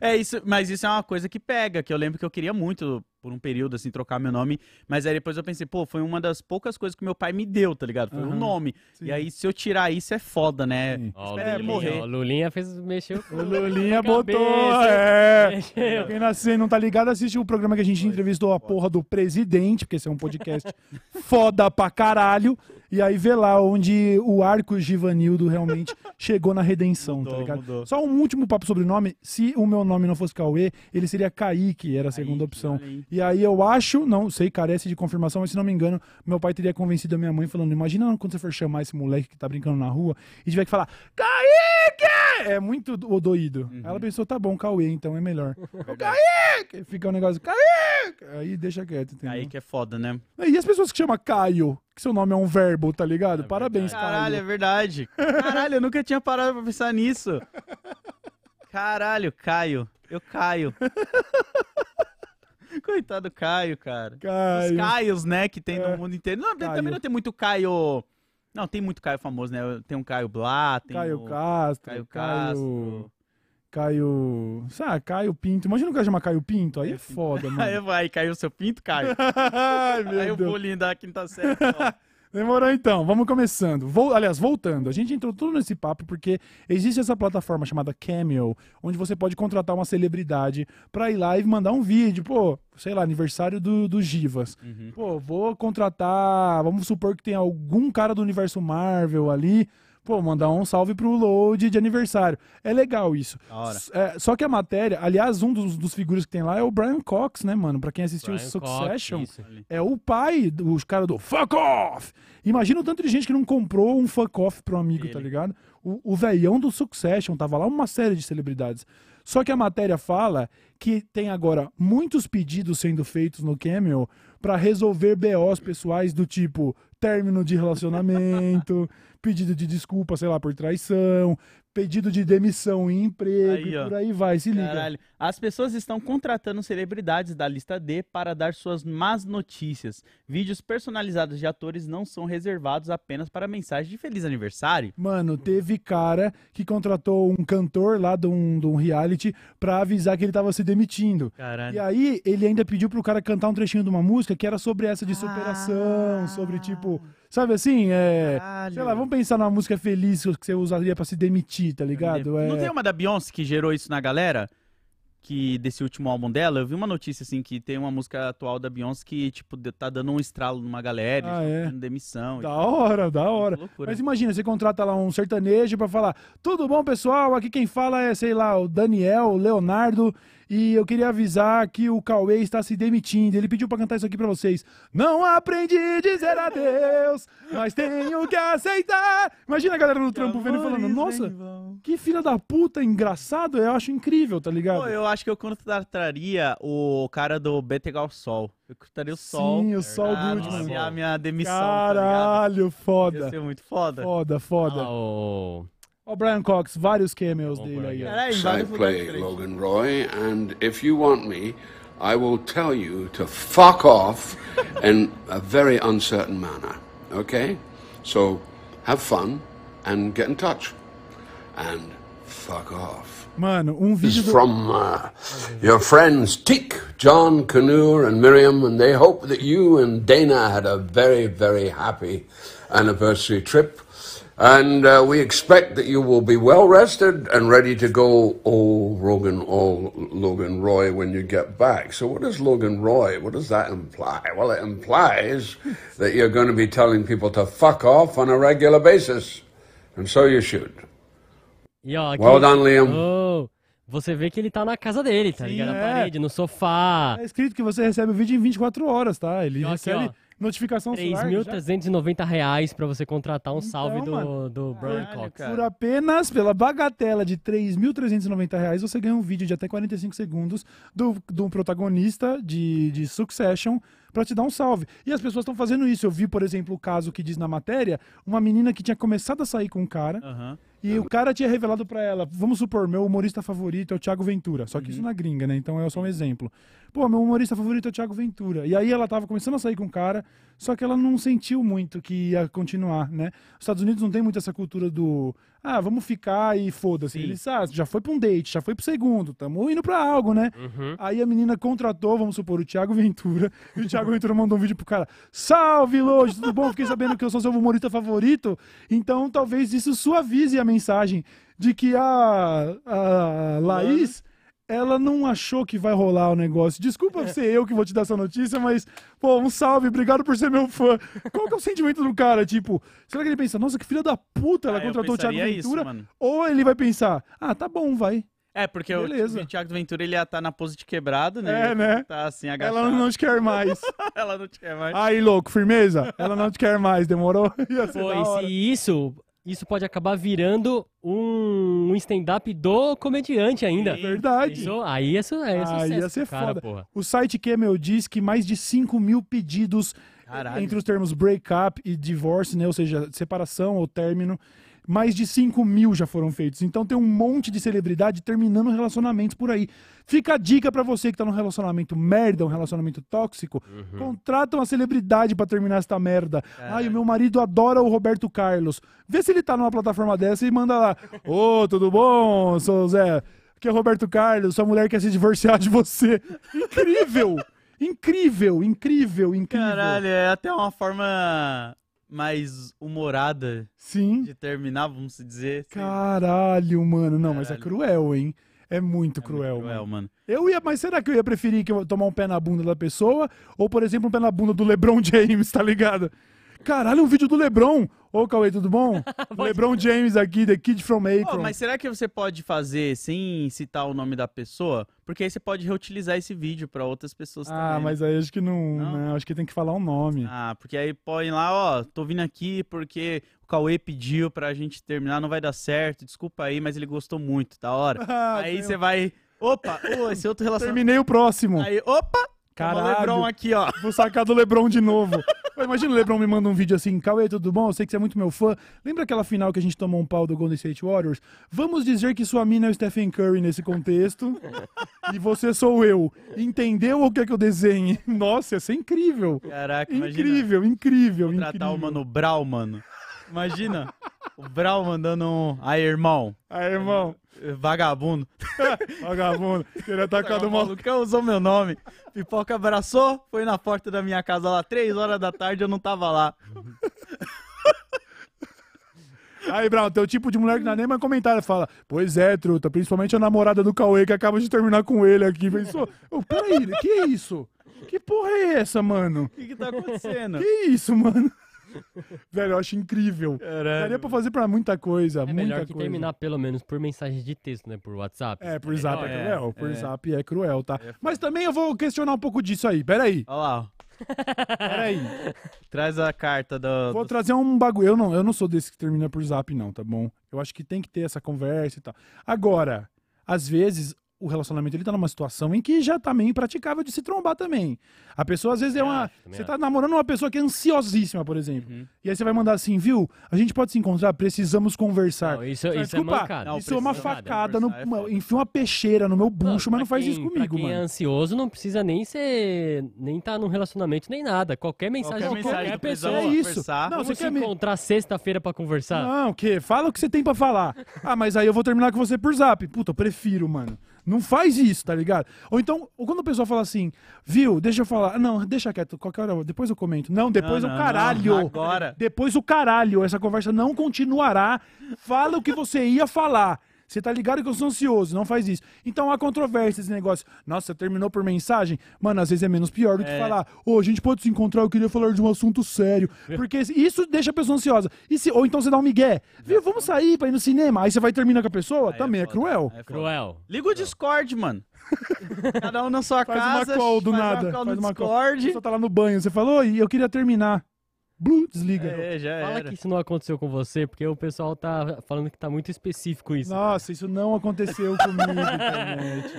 É isso, mas isso é uma coisa que pega, que eu lembro que eu queria muito, por um período, assim, trocar meu nome. Mas aí depois eu pensei, pô, foi uma das poucas coisas que meu pai me deu, tá ligado? Foi o Aham. nome. Sim. E aí, se eu tirar isso, é foda, né? O Espera ele Lulinha, morrer. O Lulinha fez, mexeu com O Lulinha botou. cabeça, É. mexeu. Quem nascer e não tá ligado, assiste o programa que a gente entrevistou a porra do presidente, porque esse é um podcast [LAUGHS] foda pra caralho. E aí vê lá onde o arco Givanildo realmente chegou na redenção, tá Mudou, ligado? mudou. Só um último papo sobre nome. Se o meu nome não fosse Cauê, ele seria Kaique, era a segunda Kaique, opção. E aí eu acho, não sei, carece de confirmação, mas se não me engano, meu pai teria convencido a minha mãe falando: imagina quando você for chamar esse moleque que tá brincando na rua e tiver que falar, Kaique! É muito do- doído. Uhum. Ela pensou, tá bom, Cauê, então é melhor. [LAUGHS] O Kaique! Fica o negócio, Kaique! Aí deixa quieto, entendeu? Aí que é foda, né? E as pessoas que chamam Caio, que seu nome é um verbo, tá ligado? É Parabéns, Caralho, é verdade. Caralho, eu nunca tinha parado pra pensar nisso. [LAUGHS] Caralho, Caio. Eu caio. [LAUGHS] Coitado do Caio, cara. Os Caio. Caios, né, que tem É. no mundo inteiro. Não, Caio. também não tem muito Caio. Não, tem muito Caio famoso, né? Tem um Caio Blá, tem Caio o Castro, Caio. Castro. Caio... Sabe, Caio Pinto. Imagina o cara chamar Caio Pinto, aí é foda, [LAUGHS] Aí mano. vai, caiu o seu pinto, Caio. [LAUGHS] Ai, meu Aí o Deus. bullying da quinta série. [LAUGHS] Demorou então, vamos começando. Vol- aliás, voltando, a gente entrou tudo nesse papo porque existe essa plataforma chamada Cameo, onde você pode contratar uma celebridade pra ir lá e mandar um vídeo. Pô, sei lá, aniversário do, do Givas. Uhum. Pô, vou contratar. Vamos supor que tem algum cara do universo Marvel ali. Pô, mandar um salve pro load de aniversário. É legal isso. É, só que a matéria, aliás, um dos, dos figuras que tem lá é o Brian Cox, né, mano? Pra quem assistiu Brian Succession. Cox. É o pai dos caras do fuck off! Imagina o tanto de gente que não comprou um fuck off pro amigo, tá Ele. ligado? O, o velhão do Succession tava lá, uma série de celebridades. Só que a matéria fala que tem agora muitos pedidos sendo feitos no Camel pra resolver BOs pessoais do tipo término de relacionamento, [LAUGHS] pedido de desculpa, sei lá, por traição, pedido de demissão em emprego, Aí, e por aí vai, se liga. Caralho. As pessoas estão contratando celebridades da lista D para dar suas más notícias. Vídeos personalizados de atores não são reservados apenas para mensagem de feliz aniversário. Mano, teve cara que contratou um cantor lá de um, de um reality pra avisar que ele tava se demitindo. Caralho. E aí, ele ainda pediu pro cara cantar um trechinho de uma música que era sobre essa de superação, Ah. sobre tipo, sabe assim, é. Caralho. Sei lá, vamos pensar numa música feliz que você usaria pra se demitir, tá ligado? É... Não tem uma da Beyoncé que gerou isso na galera? Que desse último álbum dela, eu vi uma notícia assim que tem uma música atual da Beyoncé que, tipo, tá dando um estralo numa galera, Ah, é? demissão. Da hora, da hora. Loucura. Mas imagina, você contrata lá um sertanejo pra falar: tudo bom, pessoal? Aqui quem fala é, sei lá, o Daniel, o Leonardo. E eu queria avisar que o Cauê está se demitindo. Ele pediu pra cantar isso aqui pra vocês. Não aprendi a dizer adeus, mas tenho que aceitar. Imagina a galera no trampo vendo e falando: Nossa, que filha da puta, engraçado. Eu acho incrível, tá ligado? Pô, eu acho que eu contrataria o cara do Better Call Sol. Eu contrataria o Sol. Sim, o Sol pra Goodman. anunciar a minha demissão, tá? Caralho, Ia foda. ser muito foda. Foda, foda. Ah, o- Ó, o Brian Cox, vários cameos Vamos dele por aí. aqui. ó. Caralho, I play. Logan Roy, and if you want me, I will tell you to fuck off [LAUGHS] in a very uncertain manner. Okay? So have fun and get in touch. And fuck off. Mano, um vídeo do... from uh, your friends Teek, John, Canur, and Miriam, and they hope that you and Dana had a very, very happy anniversary trip. And uh, we expect that you will be well rested and ready to go, oh, Rogan, oh, Logan Roy, when you get back. So, what is Logan Roy? What does that imply? Well, it implies [LAUGHS] that you're going to be telling people to fuck off on a regular basis. And so you should. E ó, aqui, Well done, Liam. Oh, você vê que ele tá na casa dele, tá Sim, ligado? Na é. parede, no sofá. É escrito que você recebe o vídeo em 24 horas, tá? Ele E ó, aqui, recebe ó. Notificação no celular. já. 3.390 reais pra você contratar um salve Então, mano. do, do Brian Caralho, Cox. cara. Por apenas, pela bagatela de 3.390 reais, você ganha um vídeo de até 45 segundos do, do protagonista de, de Succession pra te dar um salve. E as pessoas estão fazendo isso. Eu vi, por exemplo, o caso que diz na matéria, uma menina que tinha começado a sair com um cara, Aham. E o cara tinha revelado pra ela, vamos supor, meu humorista favorito é o Thiago Ventura. Só que Uhum. isso na gringa, né? Então é só um exemplo. Pô, meu humorista favorito é o Thiago Ventura. E aí ela tava começando a sair com o cara, só que ela não sentiu muito que ia continuar, né? Os Estados Unidos não tem muito essa cultura do, ah, vamos ficar e foda-se. Eles, ah, já foi pra um date, já foi pro segundo, tamo indo pra algo, né? Uhum. Aí a menina contratou, vamos supor, o Thiago Ventura. E o Thiago Ventura mandou um vídeo pro cara: Salve, Lojo, tudo bom? Fiquei sabendo que eu sou seu humorista favorito. Então talvez isso suavize a mensagem de que a, a Laís. Ela não achou que vai rolar o negócio. Desculpa ser eu que vou te dar essa notícia, mas, pô, um salve, obrigado por ser meu fã. Qual que é o sentimento do cara? Tipo, será que ele pensa, nossa, que filha da puta, ela Ah, contratou o Thiago isso, Ventura? Ou ele vai pensar, ah, tá bom, vai. É, porque o, Beleza. o Thiago Ventura ele ia estar na pose de quebrado, né? É, né? Tá assim, agachado. Ela não te quer mais. [LAUGHS] Ela não te quer mais. Aí, louco, firmeza? Ela não te quer mais, demorou? [LAUGHS] Pô, e isso, isso pode acabar virando um, um stand-up do comediante ainda. Sim. Verdade. Isso, aí isso é Ah, sucesso ia ser cara, foda. porra. O site Camel diz que mais de 5 mil pedidos Caralho. entre os termos break-up e divorce, né? Ou seja, separação ou término. Mais de 5 mil já foram feitos. Então tem um monte de celebridade terminando relacionamentos por aí. Fica a dica pra você que tá num relacionamento merda, um relacionamento tóxico. Contrata uma celebridade pra terminar esta merda. Ai, o meu marido adora o Roberto Carlos. Vê se ele tá numa plataforma dessa e manda lá. Ô, tudo bom, sou o Zé? Aqui é o Roberto Carlos, sua mulher quer se divorciar de você. Incrível! incrível, incrível, incrível. Caralho, é até uma forma mais humorada Sim. de terminar, vamos dizer. assim. Caralho, mano. Não, mas é Caralho. cruel, hein? É muito É muito cruel, cruel, mano. mano. Eu ia, mas será que eu ia preferir que eu tomar um pé na bunda da pessoa? Ou, por exemplo, um pé na bunda do LeBron James, [LAUGHS] tá ligado? Caralho, um vídeo do LeBron. Ô, Cauê, tudo bom? [LAUGHS] LeBron James aqui, The Kid from Akron. mas será que você pode fazer sem citar o nome da pessoa? Porque aí você pode reutilizar esse vídeo pra outras pessoas Ah, também. mas aí acho que não, Não? né? Acho que tem que falar o nome. Ah, porque aí põe lá, ó, tô vindo aqui porque o Cauê pediu pra gente terminar, não vai dar certo, desculpa aí, mas ele gostou muito, da hora. [LAUGHS] Ah, aí você vai, opa, ô, esse outro relacionamento. Terminei o próximo. Aí, opa, Caralho. O Lebron aqui, ó. Vou sacar do Lebron de novo. [LAUGHS] Imagina o Lebron me manda um vídeo assim, Cauê, tudo bom? Eu sei que você é muito meu fã. Lembra aquela final que a gente tomou um pau do Golden State Warriors? Vamos dizer que sua mina é o Stephen Curry nesse contexto. [LAUGHS] e você sou eu. Entendeu o que é que eu desenhe? [LAUGHS] Nossa, ia ser incrível. Caraca, imagina. Incrível, incrível, Tratar incrível. o Mano Brau, mano. Imagina. o Brau mandando um. Aí, irmão. Aí, irmão, Vagabundo. [LAUGHS] vagabundo, queria atacar do O maluco. malucão usou meu nome. Pipoca abraçou, foi na porta da minha casa lá, três horas da tarde, eu não tava lá. Aí, Brown, teu tipo de mulher que não é nem mais comentário fala, pois é, truta, principalmente a namorada do Cauê que acaba de terminar com ele aqui. Pensou, peraí, que é isso? Que porra é essa, mano? O que que tá acontecendo? Que isso, mano? [LAUGHS] Velho, eu acho incrível. Caralho. Daria pra fazer pra muita coisa, É muita melhor que coisa. terminar pelo menos por mensagem de texto, né? Por WhatsApp. É, por zap é, É, cruel, por é. zap é cruel, tá? É Mas também eu vou questionar um pouco disso aí, peraí, Olha lá, ó. [LAUGHS] peraí. Traz a carta do. Vou do- trazer um bagulho. Eu não, eu não sou desse que termina por zap, não, tá bom? Eu acho que tem que ter essa conversa e tal. Agora, às vezes, o relacionamento ele tá numa situação em que já tá meio impraticável de se trombar também. A pessoa às vezes é Também uma. Você tá namorando uma pessoa que é ansiosíssima, por exemplo. Uhum. E aí você vai mandar assim, viu? A gente pode se encontrar, precisamos conversar. Não, isso, Ah, isso é desculpa, mancada. Não, isso é uma facada, no, conversar, é enfia uma peixeira no meu bucho, mas não faz isso quem- comigo, pra quem é mano. ansioso não precisa nem ser. nem tá num relacionamento nem nada. Qualquer mensagem Qualquer de mensagem qualquer do pessoa. É isso. conversar. Não, Vamos você se quer me- encontrar sexta-feira pra conversar? Não, o quê? Fala o que você tem pra falar. Ah, mas aí eu vou terminar com você por zap. Puta, eu prefiro, mano. Não faz isso, tá ligado? Ou então, ou quando a pessoa fala assim, viu, deixa eu falar. Não, deixa quieto, qualquer hora, depois eu comento. Não, depois Não, o caralho. não, agora. Depois o caralho. Essa conversa não continuará. Fala o que você ia falar. Você tá ligado que eu sou ansioso, não faz isso. Então há controvérsia esse negócio. Nossa, você terminou por mensagem? Mano, às vezes é menos pior do que É. falar, ô, a gente pode se encontrar, eu queria falar de um assunto sério. [LAUGHS] Porque isso deixa a pessoa ansiosa. E se, ou então você dá um migué. Viu, vamos sair pra ir no cinema. Aí você vai terminar com a pessoa? Aí Também é, foda, cruel. é. Cruel. Liga o Discord, mano. [LAUGHS] Cada um na sua Faz casa. uma call do faz nada. Uma call faz no uma call. A Discord. pessoa tá lá no banho, você falou, oi, eu queria terminar. Blue, desliga. É, já Fala era. que isso não aconteceu com você, porque o pessoal tá falando que tá muito específico isso. Nossa, isso não aconteceu comigo, [LAUGHS] internet.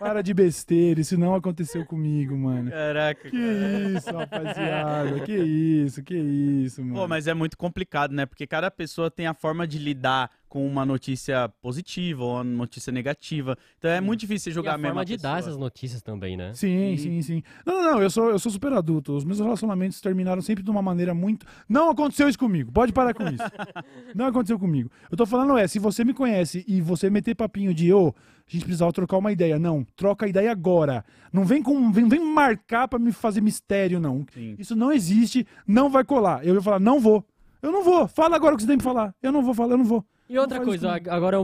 Para de besteira, isso não aconteceu comigo, mano. Caraca, Que cara. isso, rapaziada. Que isso, que isso, mano. Pô, mas é muito complicado, né? Porque cada pessoa tem a forma de lidar com uma notícia positiva ou uma notícia negativa. Então é muito difícil você e julgar a mesmo forma a de dar pessoa. essas notícias também, né? Sim, sim, sim. Não, não, não, eu sou, eu sou super adulto. Os meus relacionamentos terminaram sempre de uma maneira muito. Não aconteceu isso comigo. Pode parar com isso. [LAUGHS] Não aconteceu comigo. Eu tô falando é, se você me conhece e você meter papinho de, ô, a gente precisava trocar uma ideia. Não, troca a ideia agora. Não vem com. Vem, vem marcar pra me fazer mistério, não. Sim. Isso não existe, não vai colar. Eu ia falar, não vou. Eu não vou. Fala agora o que você tem que falar. Eu não vou falar, eu não vou. E outra coisa, isso agora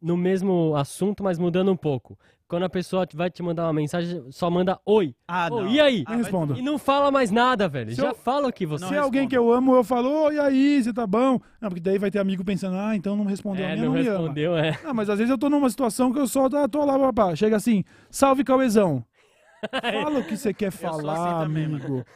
no mesmo assunto, mas mudando um pouco. Quando a pessoa vai te mandar uma mensagem, só manda oi. Ah, Ô, não. e aí? Ah, respondo. E não fala mais nada, velho. Se Já eu- fala o que você. Se é alguém que eu amo, eu falo, oi, e aí, você tá bom? Não, porque daí vai ter amigo pensando, ah, então não respondeu a É, minha, não não me ama. respondeu, é. Ah, mas às vezes eu tô numa situação que eu só tô, tô lá, papá. Chega assim, salve Cauezão. [LAUGHS] Fala o que você quer sou falar, assim também, mano. amigo.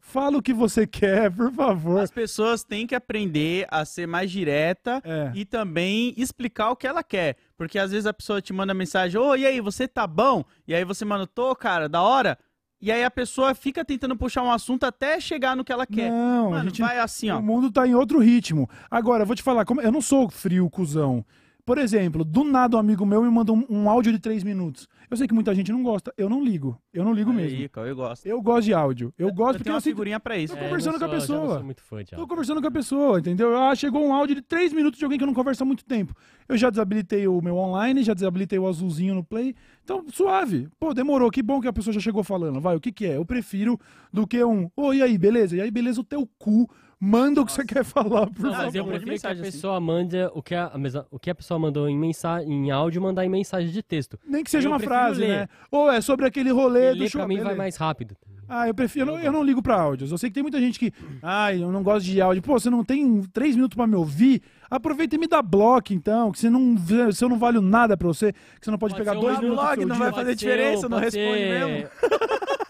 Fala o que você quer, por favor. As pessoas têm que aprender a ser mais direta É. e também explicar o que ela quer. Porque às vezes a pessoa te manda mensagem, ô, e aí, você tá bom? E aí você manda, tô, cara, da hora. E aí a pessoa fica tentando puxar um assunto até chegar no que ela quer. Não, Mano, a gente, vai assim, ó. o mundo tá em outro ritmo. Agora, eu vou te falar, como- eu não sou frio, cuzão. Por exemplo, do nada um amigo meu me manda um, um áudio de três minutos. Eu sei que muita gente não gosta. Eu não ligo. Eu não ligo mesmo. Cara, eu gosto. Eu gosto de áudio. Eu gosto eu porque tenho eu uma sinto, figurinha pra isso. Tô É, conversando não com a sou- pessoa. sou muito fã de Tô áudio. conversando com a pessoa, entendeu? Ah, chegou um áudio de três minutos de alguém que eu não conversa há muito tempo. Eu já desabilitei o meu online, já desabilitei o azulzinho no play. Então, suave. Pô, demorou. Que bom que a pessoa já chegou falando. Vai, o que que é? Eu prefiro do que um, ô, e aí, beleza? E aí, beleza, o teu cu. Manda o que você quer falar, por Não, favor. mas eu prefiro que a assim. pessoa mande o que a, o que a pessoa mandou em, mensagem, em áudio, mandar em mensagem de texto. Nem que seja eu uma frase, ler. né? Ou é sobre aquele rolê E do show. pra mim vai beleza. mais rápido. Ah, eu prefiro. Eu não, eu não ligo pra áudios. Eu sei que tem muita gente que. Ai, eu não gosto de áudio. Pô, você não tem três minutos pra me ouvir? Aproveita e me dá bloco, então. Que você não, se eu não valho nada pra você, que você não pode, Pode pegar ser um dois minutos blog, não vai fazer diferença, não responde ser- mesmo. [LAUGHS]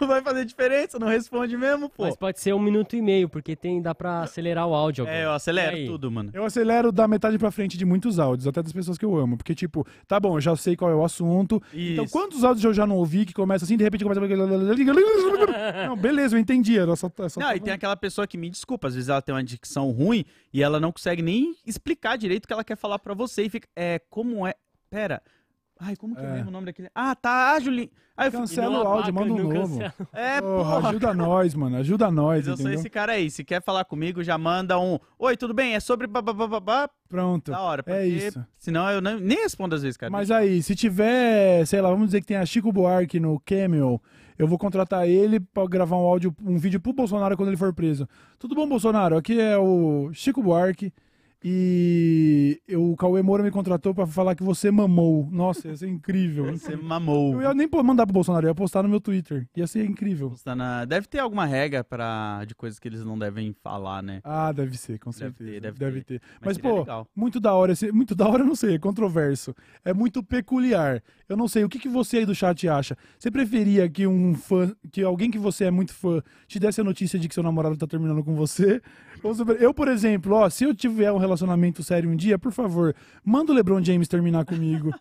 Não [LAUGHS] vai fazer diferença, não responde mesmo, pô. Mas pode ser um minuto e meio, porque tem, dá pra acelerar o áudio agora. É, eu acelero tudo, mano. Eu acelero da metade pra frente de muitos áudios, até das pessoas que eu amo. Porque, tipo, tá bom, eu já sei qual é o assunto. Então, Isso. quantos áudios eu já não ouvi que começa assim, de repente começa. Não, beleza, eu entendi. Era só, só Não, e tem aquela pessoa que me desculpa, às vezes ela tem uma dicção ruim e ela não consegue nem explicar direito o que ela quer falar pra você e fica, é, como é, pera, ai, como que é, É. mesmo o nome daquele, ah, tá, ah, Julinho, aí eu fico, Cancela o áudio, manda um novo. cancela. é, Porra, porra, ajuda nós, mano. Ajuda nós, Mas eu sou entendeu? esse cara aí, se quer falar comigo, já manda um, oi, tudo bem, é sobre babababá, Pronto. da hora, porque É isso. senão eu nem, nem respondo às vezes, cara. Mas aí, se tiver, sei lá, vamos dizer que tem a Chico Buarque no Camel, eu vou contratar ele pra gravar um áudio, um vídeo pro Bolsonaro quando ele for preso. Tudo bom, Bolsonaro? Aqui é o Chico Buarque e eu- o Cauê Moura me contratou pra falar que você mamou. Nossa, ia ser incrível. [LAUGHS] Você mamou. Eu ia nem mandar pro Bolsonaro, eu ia postar no meu Twitter. Ia ser incrível. Na- Deve ter alguma regra pra... de coisas que eles não devem falar, né? Ah, deve ser, com Deve certeza. ter, deve deve ter. ter. Mas Mas, pô, legal. muito da hora. esse- Muito da hora, eu não sei, é controverso. É muito peculiar. Eu não sei, o que, que você aí do chat acha? Você preferia que um fã, que alguém que você é muito fã, te desse a notícia de que seu namorado tá terminando com você? Você- Eu, por exemplo, ó, se eu tiver um relacionamento sério um dia, por favor, manda o LeBron James terminar comigo.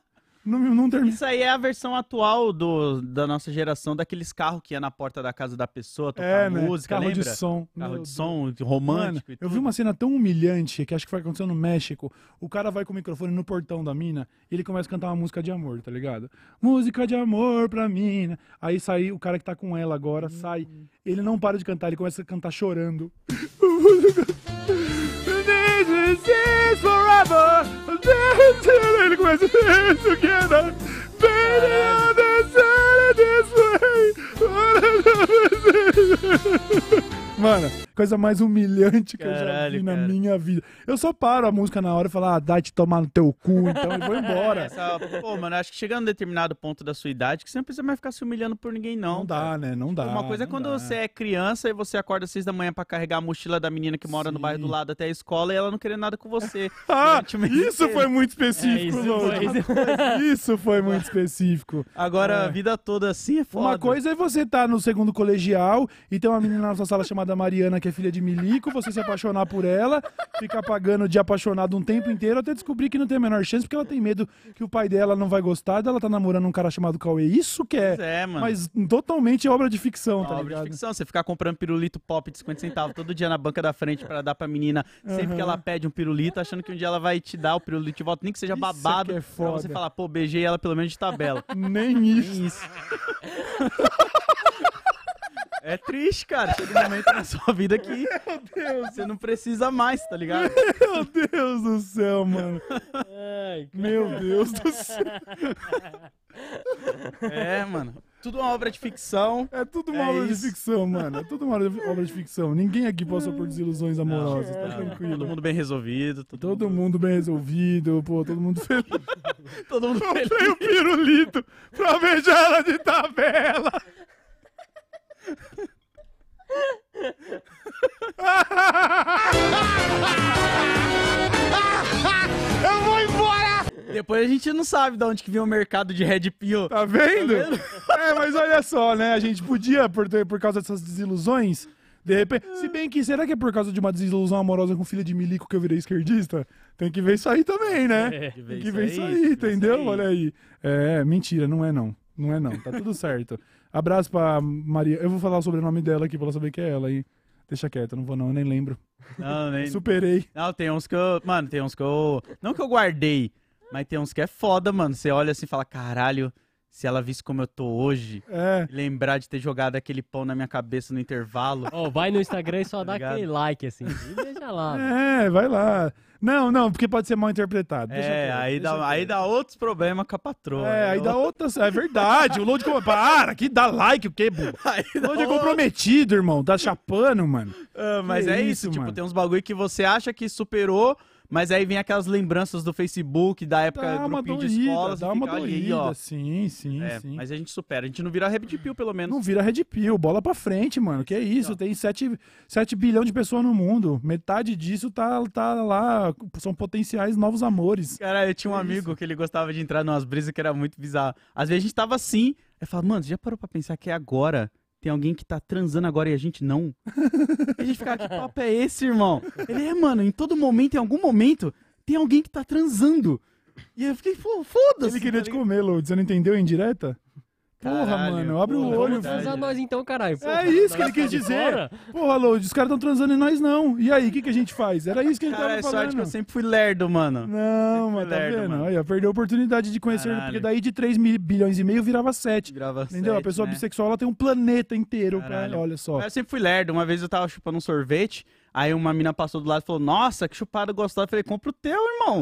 Não, não termina. Isso aí é a versão atual do, da nossa geração, daqueles carros que ia na porta da casa da pessoa tocar É, né? música, Carro lembra? de som. Carro Meu de som Mano, romântico e eu vi uma cena tão humilhante que acho que foi acontecendo no México. O cara vai com o microfone no portão da mina e ele começa a cantar uma música de amor, tá ligado? Música de amor pra mina. Aí sai o cara que tá com ela agora, sai. Ele não para de cantar, ele começa a cantar chorando. [LAUGHS] This is forever. Ele começa "This together. Baby, I decided this way. Mano, coisa mais humilhante que eu já Caralho, vi na cara. minha vida. Eu só paro a música na hora e falo, ah, dá te tomar no teu cu, então eu vou [LAUGHS] embora. Essa- pô, mano, acho que chegando a um determinado ponto da sua idade, que você não precisa mais ficar se humilhando por ninguém, não. Não dá, né? Não dá. Uma coisa é quando dá. você é criança e você acorda às seis da manhã pra carregar a mochila da menina que mora no Sim. bairro do lado até a escola e ela não querendo nada com você. [LAUGHS] Ah, [LAUGHS] isso foi muito É, específico, isso Load. foi. Isso foi muito específico. Agora, É. a vida toda assim é foda. Uma coisa é você estar no segundo colegial e ter uma menina na sua sala chamada Mariana, que é filha de Milico, você se apaixonar por ela, ficar pagando de apaixonado um tempo inteiro, até descobrir que não tem a menor chance, porque ela tem medo que o pai dela não vai gostar, dela tá namorando um cara chamado Cauê. Isso que é, é, mas totalmente obra de ficção, Uma tá obra de ligado? ficção, você ficar comprando pirulito pop de 50 centavos todo dia na banca da frente pra dar pra menina, sempre Aham. que ela pede um pirulito, achando que um dia ela vai te dar o pirulito de volta, nem que seja Isso babado, que é pra você falar, pô, beijei ela pelo menos de tabela. [LAUGHS] Nem isso. Nem isso. [LAUGHS] É triste, cara. Chega um momento na sua vida que [LAUGHS] você não precisa mais, tá ligado? Meu Deus do céu, mano. Ai, Meu Deus do céu. É, mano. Tudo uma obra de ficção. É tudo uma É obra de isso. ficção, mano. É tudo uma obra de ficção. Ninguém aqui passou por desilusões amorosas, tá tranquilo. Todo mundo bem resolvido. Todo, Todo mundo bem resolvido, pô, todo mundo feliz. [LAUGHS] todo mundo feliz. Comprei o pirulito pra beijar ela de tabela. Eu vou embora! Depois a gente não sabe de onde que vem o mercado de Red Pill. Tá vendo? [LAUGHS] É, mas olha só, né? A gente podia, por, ter- por causa dessas desilusões, de repente. Se bem que, será que é por causa de uma desilusão amorosa com filha de milico que eu virei esquerdista? Tem que ver isso aí também, né? É. Tem que ver isso aí, entendeu? Olha aí. É, mentira, não é não. Não é não, tá tudo certo. [LAUGHS] Abraço pra Maria. Eu vou falar o sobrenome dela aqui pra ela saber que é ela aí. Deixa quieto, não vou não, eu nem lembro. Não, nem... Superei. Não, tem uns que eu. Mano, tem uns que eu. Não que eu guardei, mas tem uns que é foda, mano. Você olha assim e fala, caralho, se ela visse como eu tô hoje, É. lembrar de ter jogado aquele pão na minha cabeça no intervalo. Ó, vai no Instagram e só dá Ligado? aquele like, assim. E deixa lá. É, vai lá. Não, não, porque pode ser mal interpretado. Deixa é, quieto, aí dá, aí dá outros problemas com a patroa. É, aí Eu- dá outras. É verdade. O load. Para, que dá like, o quê, burro? [LAUGHS] Aí O load é comprometido, irmão. Tá chapando, mano. Ah, mas Que é isso, isso, tipo, tem uns bagulho que você acha que superou, mas aí vem aquelas lembranças do Facebook, da época Dá uma grupinho de doída, escola, dá uma doída. ó. Sim, sim, É, sim. mas a gente supera, a gente não vira Red Pill, pelo menos. Não vira Red Pill, bola pra frente, mano. Que isso? Tem 7, 7 bilhão de pessoas no mundo. Metade disso tá, tá lá. São potenciais novos amores. Cara, eu tinha um Que amigo que ele gostava de entrar numas brisas que era muito bizarro. Às vezes a gente tava assim, aí falava, mano, você já parou pra pensar que é agora? Tem alguém que tá transando agora e a gente não? a gente ficava, que papo é esse, irmão? Ele é, mano, em todo momento, em algum momento, tem alguém que tá transando. E eu fiquei, foda-se. Ele queria tá te comer, Load. Você não entendeu a indireta? Porra, Caralho, mano, abre o olho. Vamos transar nós então, caralho. Porra, É isso que ele quis dizer. fora? Porra, Load, os caras estão transando e nós não. E aí, o que, que a gente faz? Era isso que ele Cara, é tava sorte falando. que eu sempre fui lerdo, mano. Não, mas tá lerdo, vendo? mano. Aí, ó, perdeu a oportunidade de conhecer, Caralho. porque daí de 3 mil, bilhões e meio virava 7. Grava Entendeu? a sete, pessoa né? bissexual ela tem um planeta inteiro pra. Olha só. Eu sempre fui lerdo. Uma vez eu tava chupando um sorvete, aí uma mina passou do lado e falou, nossa, que chupada gostosa. Eu falei, compra o teu, irmão.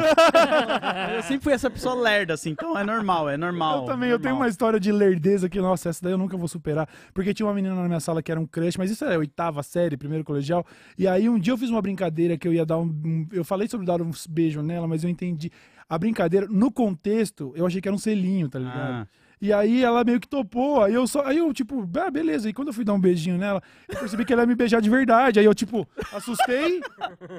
eu sempre fui essa pessoa lerda, assim. Então é normal, é normal. Eu também, eu tenho uma normal. história de lerdeza que, nossa, essa daí eu nunca vou superar. Porque tinha uma menina na minha sala que era um crush, mas isso é oitava série, primeiro colegial. E aí um dia eu fiz uma brincadeira que eu ia dar um. um- eu falei sobre dar uns beijos nela, mas eu entendi. A brincadeira, no contexto, eu achei que era um selinho, tá ligado? Ah. E aí ela meio que topou, aí eu só. Aí eu, tipo, ah, beleza. E quando eu fui dar um beijinho nela, eu percebi que ela ia me beijar de verdade. Aí eu, tipo, assustei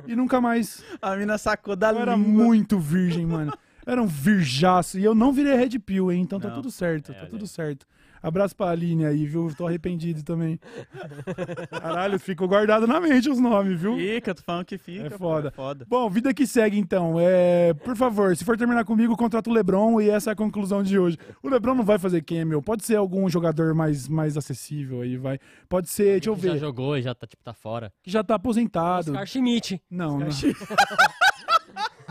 e nunca mais. A mina sacou da Eu era língua. muito virgem, mano. Era um virjaço. E eu não virei Red Pill, hein? Então tá Não. tudo certo, É, tá olha tudo aí. certo. Abraço pra Aline aí, viu? Tô arrependido também. Caralho, ficou guardado na mente os nomes, viu? Fica, tô falando que fica. É pô, foda. É foda. Bom, vida que segue então. É, por favor, se for terminar comigo, contrata o LeBron e essa é a conclusão de hoje. O LeBron não vai fazer cameo. Pode ser algum jogador mais, mais acessível aí, vai. Pode ser, deixa eu Que Já ver, jogou e já tá, tipo, tá fora. que já tá aposentado. Oscar Schmidt. Não, não. [LAUGHS]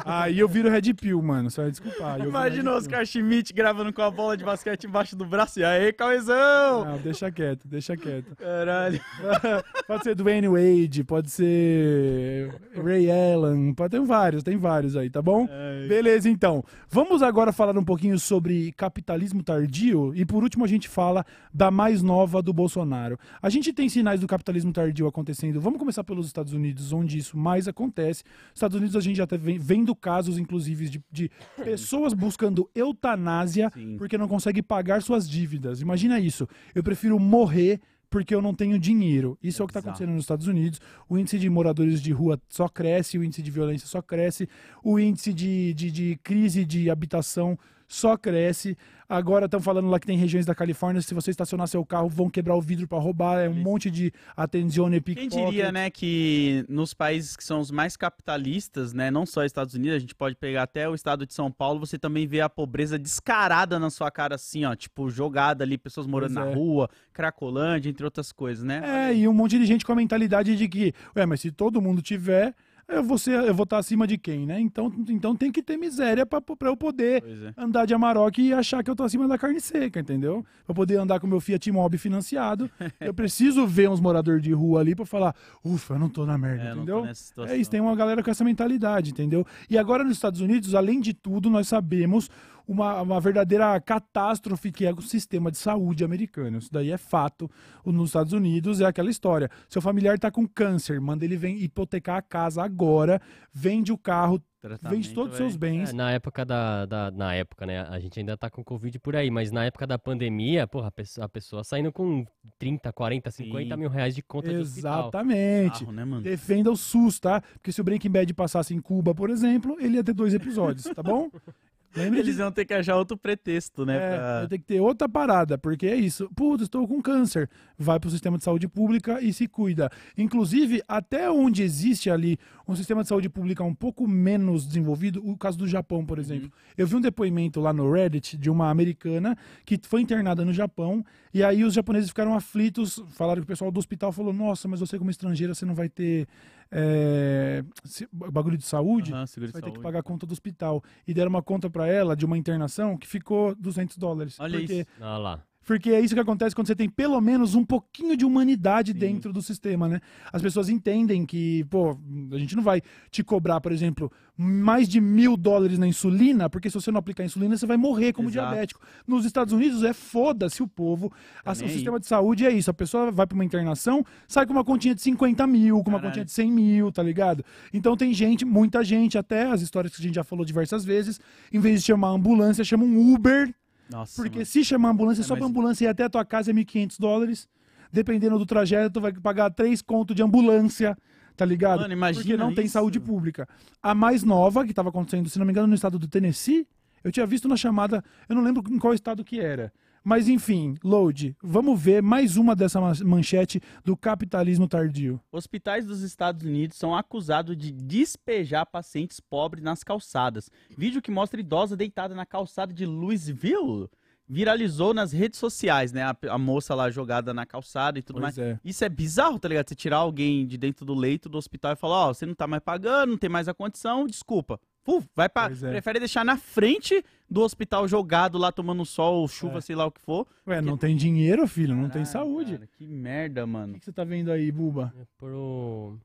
Aí eu viro Red Pill, mano. Você vai desculpar. Imagina o. Oscar Schmidt gravando com a bola de basquete embaixo do braço. E aí, Cauezão? Não, deixa quieto, deixa quieto. Caralho. [LAUGHS] Pode ser Dwayne Wade, pode ser Ray Allen, pode ter vários, tem vários aí, tá bom? Beleza, então. Vamos agora falar um pouquinho sobre capitalismo tardio e por último a gente fala da mais nova do Bolsonaro. A gente tem sinais do capitalismo tardio acontecendo. Vamos começar pelos Estados Unidos, onde isso mais acontece. Estados Unidos a gente já vem- vendo casos, inclusive, de, de pessoas buscando eutanásia Sim. porque não consegue pagar suas dívidas. Imagina isso. Eu prefiro morrer porque eu não tenho dinheiro. Isso é, o que está acontecendo nos Estados Unidos. O índice de moradores de rua só cresce, o índice de violência só cresce, o índice de, de, de crise de habitação só cresce. Agora estão falando lá que tem regiões da Califórnia, se você estacionar seu carro, vão quebrar o vidro para roubar. É um monte de atenzione Quem pickpocket. diria, né, que nos países que são os mais capitalistas, né, não só Estados Unidos, a gente pode pegar até o estado de São Paulo, você também vê a pobreza descarada na sua cara, assim, ó, tipo, jogada ali, pessoas morando Pois na é. rua, Cracolândia, entre outras coisas, né? É, e um monte de gente com a mentalidade de que, ué, mas se todo mundo tiver, eu vou ser, eu vou estar acima de quem, né? Então, então tem que ter miséria pra eu poder é. andar de Amarok e achar que eu tô acima da carne seca, entendeu? Pra poder andar com meu Fiat Mobi financiado, [LAUGHS] eu preciso ver uns moradores de rua ali pra falar, ufa, eu não tô na merda, É, entendeu? É isso, tem uma galera com essa mentalidade, entendeu? E agora nos Estados Unidos, além de tudo, nós sabemos uma, uma verdadeira catástrofe que é o sistema de saúde americano. Isso daí é fato. Nos Estados Unidos é aquela história. Seu familiar tá com câncer, manda ele vem hipotecar a casa agora, vende o carro, Tratamento, vende todos os seus bens. É, na época da, da- Na época, né? A gente ainda tá com Covid por aí, mas na época da pandemia, porra, a pessoa, a pessoa saindo com 30, 40, 50 Sim. mil reais de conta de hospital. Exatamente. Né? Defenda o SUS, tá? Porque se o Breaking Bad passasse em Cuba, por exemplo, ele ia ter dois episódios, tá bom? [LAUGHS] Lembre Eles disso. iam ter que achar outro pretexto, né? É, pra- tenho que ter outra parada, porque é isso. Putz, estou com câncer. Vai pro sistema de saúde pública e se cuida. Inclusive, até onde existe ali um sistema de saúde pública um pouco menos desenvolvido, o caso do Japão, por exemplo. Eu vi um depoimento lá no Reddit de uma americana que foi internada no Japão, e aí os japoneses ficaram aflitos, falaram que o pessoal do hospital falou: Nossa, mas você, como estrangeira, você não vai ter é, se- bagulho de saúde? Seguro de vai ter que saúde. pagar a conta do hospital. E deram uma conta pra ela de uma internação que ficou 200 dólares. Olha porque, isso. Olha lá. Porque é isso que acontece quando você tem pelo menos um pouquinho de humanidade Sim. dentro do sistema, né? As pessoas entendem que, pô, a gente não vai te cobrar, por exemplo, mais de mil dólares na insulina, porque se você não aplicar insulina, você vai morrer como Exato. diabético. Nos Estados Unidos é foda-se o povo. A- nem o sistema de saúde é isso. A pessoa vai pra uma internação, sai com uma continha de 50 mil, com uma Caralho. continha de 100 mil, tá ligado? Então tem gente, muita gente, até as histórias que a gente já falou diversas vezes, em vez de chamar ambulância, chama um Uber, Nossa, porque mano. se chamar ambulância, É, só pra mas- ambulância ir até a tua casa é 1.500 dólares. Dependendo do trajeto, tu vai pagar 3 conto de ambulância, tá ligado? Mano, imagina Porque não tem isso. saúde pública. A mais nova, que tava acontecendo, se não me engano, no estado do Tennessee, eu tinha visto na chamada, eu não lembro em qual estado que era. Mas enfim, load, vamos ver mais uma dessa ma- manchete do capitalismo tardio. Hospitais dos Estados Unidos são acusados de despejar pacientes pobres nas calçadas. Vídeo que mostra idosa deitada na calçada de Louisville viralizou nas redes sociais, né? A, a moça lá jogada na calçada e tudo mais. Pois é. Isso é bizarro, tá ligado? Você tirar alguém de dentro do leito do hospital e falar, ó, você não tá mais pagando, não tem mais a condição, desculpa. Uf, vai para Pois é. prefere deixar na frente do hospital jogado lá tomando sol, chuva, É. sei lá o que for. Ué, não tem dinheiro, filho, não tem Caralho, saúde. cara, que merda, O mano. que que você tá vendo aí, Buba? É Pro...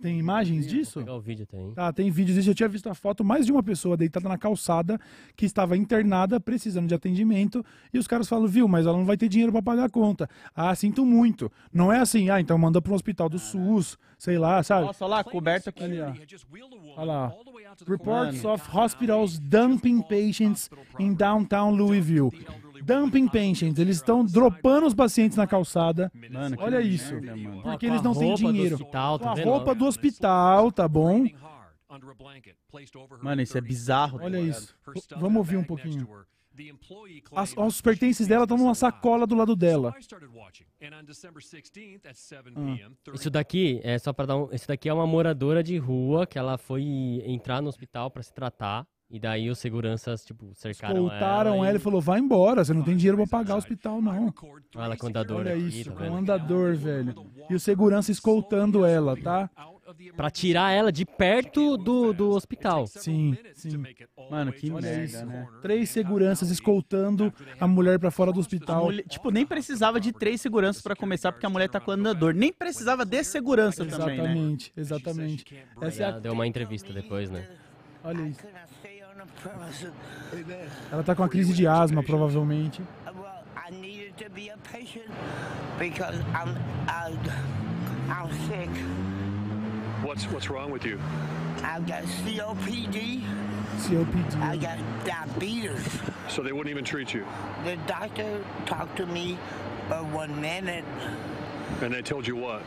Tem imagens Vou disso? pegar o vídeo tem. Tá, tem vídeos disso. Eu tinha visto a foto, mais de uma pessoa deitada na calçada que estava internada, precisando de atendimento, e os caras falam, viu, mas ela não vai ter dinheiro para pagar a conta. Ah, sinto muito. Não é assim, ah, então manda para um hospital do SUS, sei lá, sabe? Nossa, olha lá, coberto aqui. Ali, ó. Olha lá. Reports of hospitals dumping patients in downtown Louisville. Dumping patients, eles estão dropando os pacientes na calçada Mano, que Olha isso. merda, mano. porque eles não têm dinheiro. hospital, tá a roupa do hospital, tá bom? Mano, isso é bizarro. Olha tá ligado? isso. Vamos ouvir um pouquinho. As, os pertences dela estão numa sacola do lado dela. Isso daqui é só para dar um. Isso daqui é uma moradora de rua que ela foi entrar no hospital pra se tratar. E daí os seguranças, tipo, cercaram Escoltaram ela. ela e falou: vai embora, você não tem dinheiro pra pagar o hospital, não. Olha com andador Olha aqui, isso, tá com andador, velho. E o segurança escoltando ela, tá? Pra tirar ela de perto do, do hospital. Sim, sim. Mano, que Olha merda, isso. né? Três seguranças escoltando a mulher pra fora do hospital. mulher- tipo, nem precisava de três seguranças pra começar, porque a mulher tá com andador. Nem precisava de segurança também, né? Exatamente, exatamente. Essa é a... deu uma entrevista depois, né? Olha isso. Ela tá com uma crise de asma, provavelmente. What's what's wrong with you? I've got COPD. COPD. I got diabetes. So they wouldn't even treat you, The doctor talked to me for one minute and they told you what?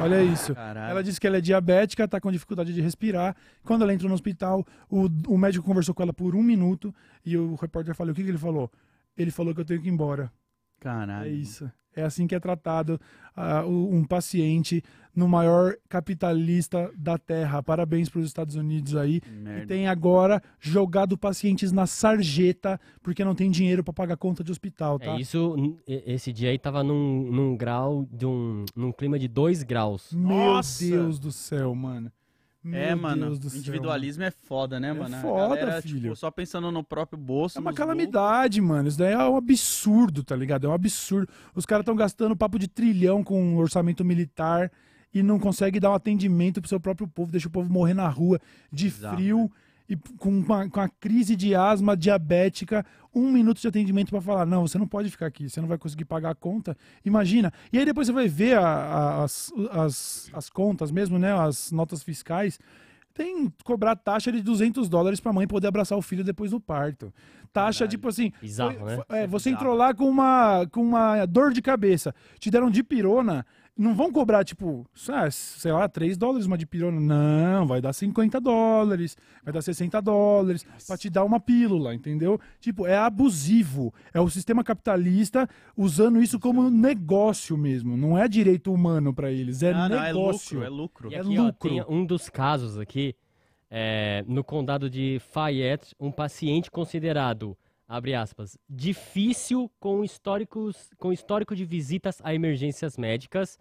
Olha isso. Caralho. Ela disse que ela é diabética, tá com dificuldade de respirar. Quando ela entrou no hospital, o, o médico conversou com ela por um minuto e o repórter falou: o que, que ele falou? Ele falou que eu tenho que ir embora. Caralho. É isso. É assim que é tratado o- um paciente no maior capitalista da Terra. Parabéns para os Estados Unidos aí. Que E merda. tem agora jogado pacientes na sarjeta porque não tem dinheiro para pagar conta de hospital, tá? É isso, esse dia aí tava num, num grau, de um, num clima de 2 graus. Meu Nossa! Deus do céu, mano. Meu É, mano, Deus do céu. individualismo é foda, né, É mano? A foda, galera, filho. Tipo, só pensando no próprio bolso. É uma calamidade, mano. Isso daí é um absurdo, tá ligado? É um absurdo. Os caras estão gastando papo de trilhão com orçamento militar e não consegue dar um atendimento pro seu próprio povo, deixa o povo morrer na rua de Bizarro, frio e com uma, com a crise de asma diabética, um minuto de atendimento pra falar: não, você não pode ficar aqui, você não vai conseguir pagar a conta. Imagina. E aí depois você vai ver a- a- as, as, as contas mesmo, né? As notas fiscais. Tem cobrar taxa de 200 dólares pra mãe poder abraçar o filho depois do parto. Taxa, Caralho. tipo assim. Bizarro, foi- né? é, é você bizarro. entrou lá com uma, com uma dor de cabeça. Te deram dipirona. Não vão cobrar, tipo, sei lá, 3 dólares uma dipirona. Não, vai dar 50 dólares, vai dar 60 dólares pra te dar uma pílula, entendeu? Tipo, é abusivo. É o sistema capitalista usando isso como negócio mesmo. Não é direito humano pra eles, é Ah, não, é negócio. lucro, é lucro. E É aqui, ó, lucro. tem um dos casos aqui, é, no condado de Fayette, um paciente considerado, abre aspas, difícil com históricos, com histórico de visitas a emergências médicas,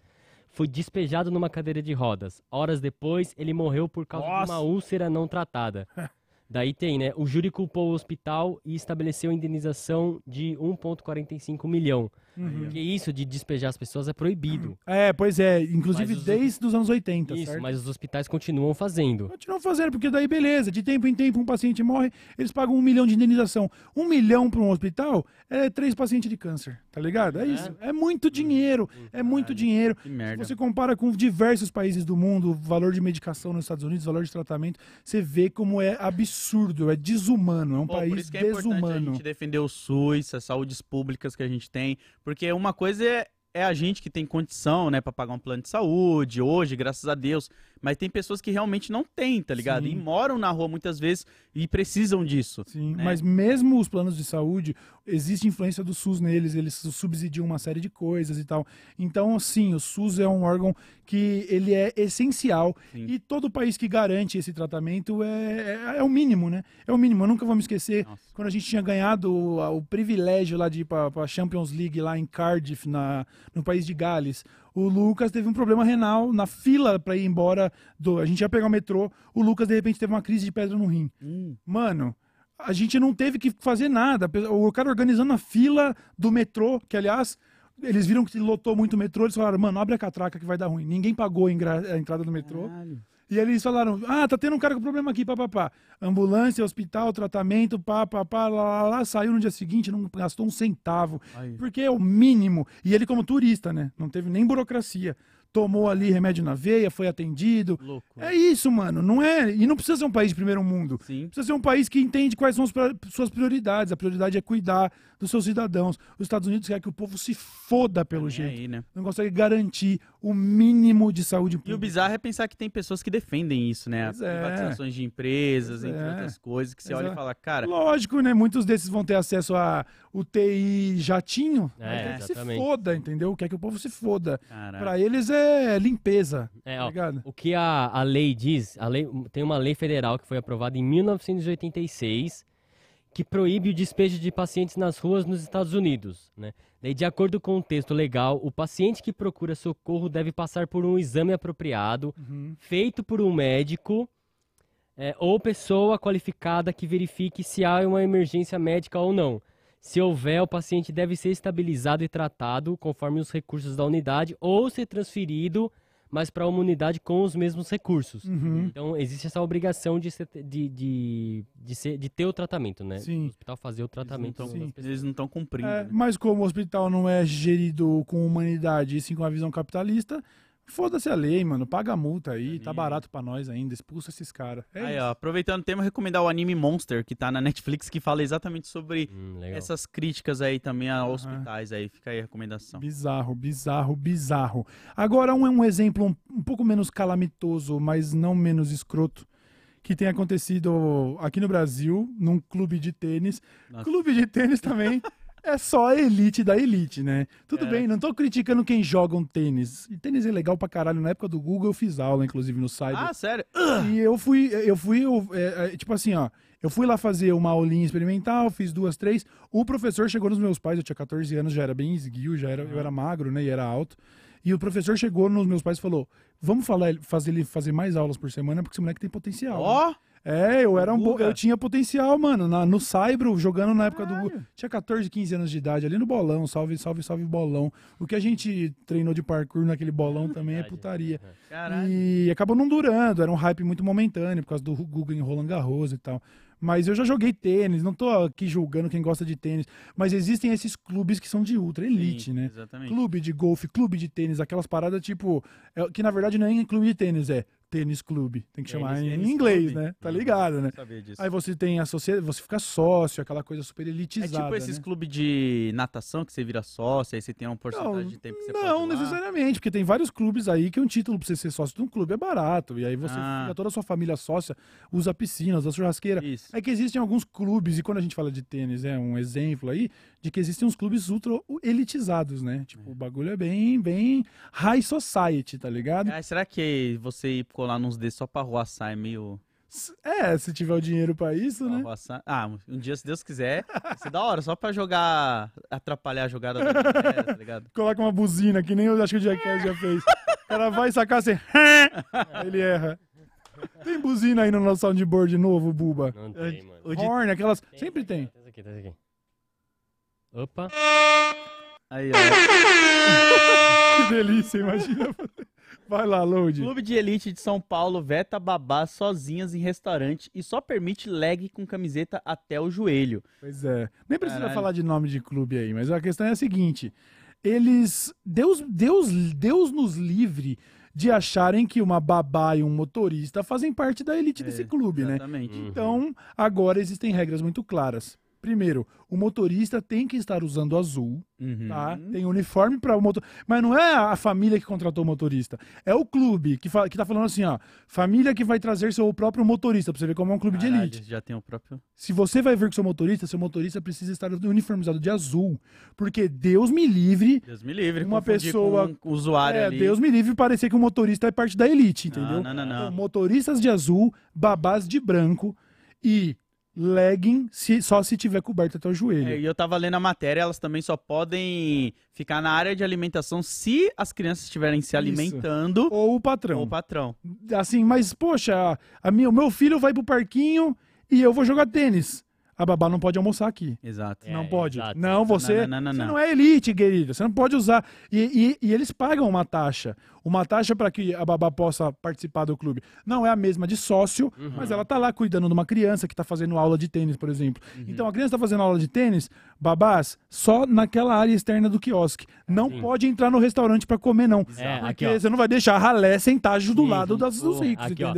foi despejado numa cadeira de rodas. Horas depois, ele morreu por causa de Nossa. uma úlcera não tratada. [LAUGHS] Daí tem, né? O júri culpou o hospital e estabeleceu indenização de 1,45 milhão. Uhum. Porque isso de despejar as pessoas é proibido. É, pois é, inclusive os- desde os anos 80, isso, certo? mas os hospitais continuam fazendo. Continuam fazendo, porque daí beleza, de tempo em tempo um paciente morre, eles pagam um milhão de indenização. Um milhão para um hospital é três pacientes de câncer, tá ligado? É isso. É muito dinheiro, é muito dinheiro. Que merda. Se você compara com diversos países do mundo, o valor de medicação nos Estados Unidos, o valor de tratamento, você vê como é absurdo, é desumano, é um Pô, por país isso que é importante a desumano. gente defender o SUS, as saúdes públicas que a gente tem, porque uma coisa é, é a gente que tem condição, né, pra pagar um plano de saúde hoje, graças a Deus, mas tem pessoas que realmente não têm, tá ligado? Sim. E moram na rua muitas vezes e precisam disso. Sim, né? mas mesmo os planos de saúde, existe influência do SUS neles, eles subsidiam uma série de coisas e tal. Então, sim, o SUS é um órgão que ele é essencial Sim. e todo país que garante esse tratamento é, é, é o mínimo, né? É o mínimo. Eu nunca vou me esquecer Nossa. quando a gente tinha ganhado o, o privilégio lá de ir para a Champions League lá em Cardiff, na, no país de Gales. O Lucas teve um problema renal na fila para ir embora. Do, a gente ia pegar o metrô. O Lucas, de repente, teve uma crise de pedra no rim. Hum, Mano, a gente não teve que fazer nada. O cara organizando a fila do metrô, que aliás, eles viram que lotou muito o metrô, eles falaram, mano, abre a catraca que vai dar ruim. Ninguém pagou a entrada do metrô. caralho. E aí eles falaram, ah, tá tendo um cara com problema aqui, papapá. Ambulância, hospital, tratamento, pá, pá, pá, lá, lá, lá, saiu no dia seguinte, não gastou um centavo. Aí. Porque é o mínimo. E ele como turista, né? Não teve nem burocracia. Tomou ali remédio na veia, foi atendido. Louco. É isso, mano. Não é. E não precisa ser um país de primeiro mundo. Sim. Precisa ser um país que entende quais são as pra- suas prioridades. A prioridade é cuidar dos seus cidadãos. Os Estados Unidos quer que o povo se foda pelo Nem jeito. aí, né? Não consegue garantir o mínimo de saúde E pública. o bizarro é pensar que tem pessoas que defendem isso, né? Pois é. Privatizações de empresas, Pois entre é. outras coisas, que você Pois olha é. e fala, cara, Lógico, né? Muitos desses vão ter acesso a UTI jatinho. É, mas quer que se foda, entendeu? Quer que o povo se foda. Pra eles é limpeza, É, tá ó, ligado? O que a, a lei diz, a lei, tem uma lei federal que foi aprovada em 1986 que proíbe o despejo de pacientes nas ruas nos Estados Unidos. Né? Daí, de acordo com o texto legal, o paciente que procura socorro deve passar por um exame apropriado, Uhum. feito por um médico é, ou pessoa qualificada que verifique se há uma emergência médica ou não. Se houver, o paciente deve ser estabilizado e tratado conforme os recursos da unidade ou ser transferido, mas para uma unidade com os mesmos recursos. Uhum. Então, existe essa obrigação de, ser- de, de, de, ser- de ter o tratamento, né? Sim. O hospital fazer o tratamento Então, eles não estão cumprindo. É, né? mas como o hospital não é gerido com humanidade e sim com a visão capitalista, foda-se a lei, mano. Paga a multa aí, tá barato pra nós ainda. Expulsa esses caras. É Aí, isso. ó, aproveitando o tema, recomendar o anime Monster, que tá na Netflix, que fala exatamente sobre Hum, essas críticas aí também a hospitais aí. Fica aí a recomendação. Bizarro, bizarro, bizarro. Agora, um, um exemplo um, um pouco menos calamitoso, mas não menos escroto, que tem acontecido aqui no Brasil, num clube de tênis. Nossa. Clube de tênis também [LAUGHS] é só a elite da elite, né? Tudo É. bem, não tô criticando quem joga um tênis. E tênis é legal pra caralho. Na época do Google eu fiz aula, inclusive, no site. Ah, sério? E eu fui, eu fui, eu, é, é, tipo assim, ó. Eu fui lá fazer uma aulinha experimental, fiz duas, três. O professor chegou nos meus pais, eu tinha 14 anos, já era bem esguio, já era, eu era magro, né? E era alto. E o professor chegou nos meus pais e falou: Vamos falar, fazer ele fazer mais aulas por semana, porque esse moleque tem potencial. né?" É, eu era um bo- eu tinha potencial, mano, na- no Saibro, jogando na época do tinha 14, 15 anos de idade, ali no bolão, salve, salve, salve bolão. O que a gente treinou de parkour naquele bolão [LAUGHS] também é putaria. caralho. E acabou não durando, era um hype muito momentâneo por causa do Google em Roland Garros e tal. Mas eu já joguei tênis, não tô aqui julgando quem gosta de tênis, mas existem esses clubes que são de ultra elite, Sim, né? Exatamente. Clube de golfe, clube de tênis, aquelas paradas tipo. é, que na verdade não é clube de tênis, é tênis clube. Tem que Tênis, chamar em inglês, clube. né? Tá ligado, né? Aí você tem a sociedade, você fica sócio, aquela coisa super É elitizada. tipo esses né? clubes de natação que você vira sócio, aí você tem uma porcentagem Não, de tempo que você não necessariamente, porque tem vários clubes aí que um título pra você ser sócio de um clube é barato. E aí você Ah. fica toda a sua família sócia, usa piscina, usa churrasqueira. Isso. É que existem alguns clubes, e quando a gente fala de tênis, é um exemplo aí, de que existem uns clubes ultra elitizados, né? Tipo, o bagulho é bem, bem high society, tá ligado? Ah, será que você ir colar nos desses só pra arruaçar é meio. É, se tiver o dinheiro pra isso, né? arruaçar? Ah, um dia, se Deus quiser, vai ser da hora, só pra jogar. atrapalhar a jogada da galera, tá ligado? [LAUGHS] Coloca uma buzina, que nem eu acho que o Jackass já fez. O cara vai sacar assim, [LAUGHS] ele erra. Tem buzina aí no nosso soundboard novo, Buba? Não tem, mano. De- Horn, aquelas. Sempre tem. Tem tem. Opa. Aí, ó. [LAUGHS] Que delícia, imagina. Vai lá, load. Clube de Elite de São Paulo veta babás sozinhas em restaurante e só permite leg com camiseta até o joelho. Pois é. Nem precisa Caralho. falar de nome de clube aí, mas a questão é a seguinte: eles. Deus, Deus, Deus nos livre de acharem que uma babá e um motorista fazem parte da elite desse clube, né? Exatamente. Hum. Então, agora existem regras muito claras. Primeiro, o motorista tem que estar usando azul, Uhum. tá? Tem uniforme para o motor. Mas não é a família que contratou o motorista. É o clube que, fa... que tá falando assim, ó. Família que vai trazer seu próprio motorista, pra você ver como é um clube de Caralho, elite. Já tem o próprio. Se você vai ver com seu motorista, seu motorista precisa estar uniformizado de azul. Porque Deus me livre. Deus me livre. Uma pessoa- Com o usuário É, ali. Deus me livre parecer que o motorista é parte da elite, entendeu? Não, não, não, não. Então, motoristas de azul, babás de branco e legging se- só se tiver coberto até o joelho. É, e eu tava lendo a matéria, elas também só podem ficar na área de alimentação se as crianças estiverem se alimentando Ou o patrão. ou o patrão. Assim, mas, poxa, a minha, o meu filho vai pro parquinho e eu vou jogar tênis. A babá não pode almoçar aqui. Exato. É, não pode. exato. Não, você Não, não, não, você não. não é elite, querido. Você não pode usar. E, e- e eles pagam uma taxa. Uma taxa para que a babá possa participar do clube. Não é a mesma de sócio, Uhum. mas ela tá lá cuidando de uma criança que tá fazendo aula de tênis, por exemplo. Uhum. Então a criança tá fazendo aula de tênis, babás, só naquela área externa do quiosque. Não Sim. pode entrar no restaurante para comer, não. É, porque aqui, você não vai deixar a ralé sentar do Sim. lado das, dos ricos, aqui, ó.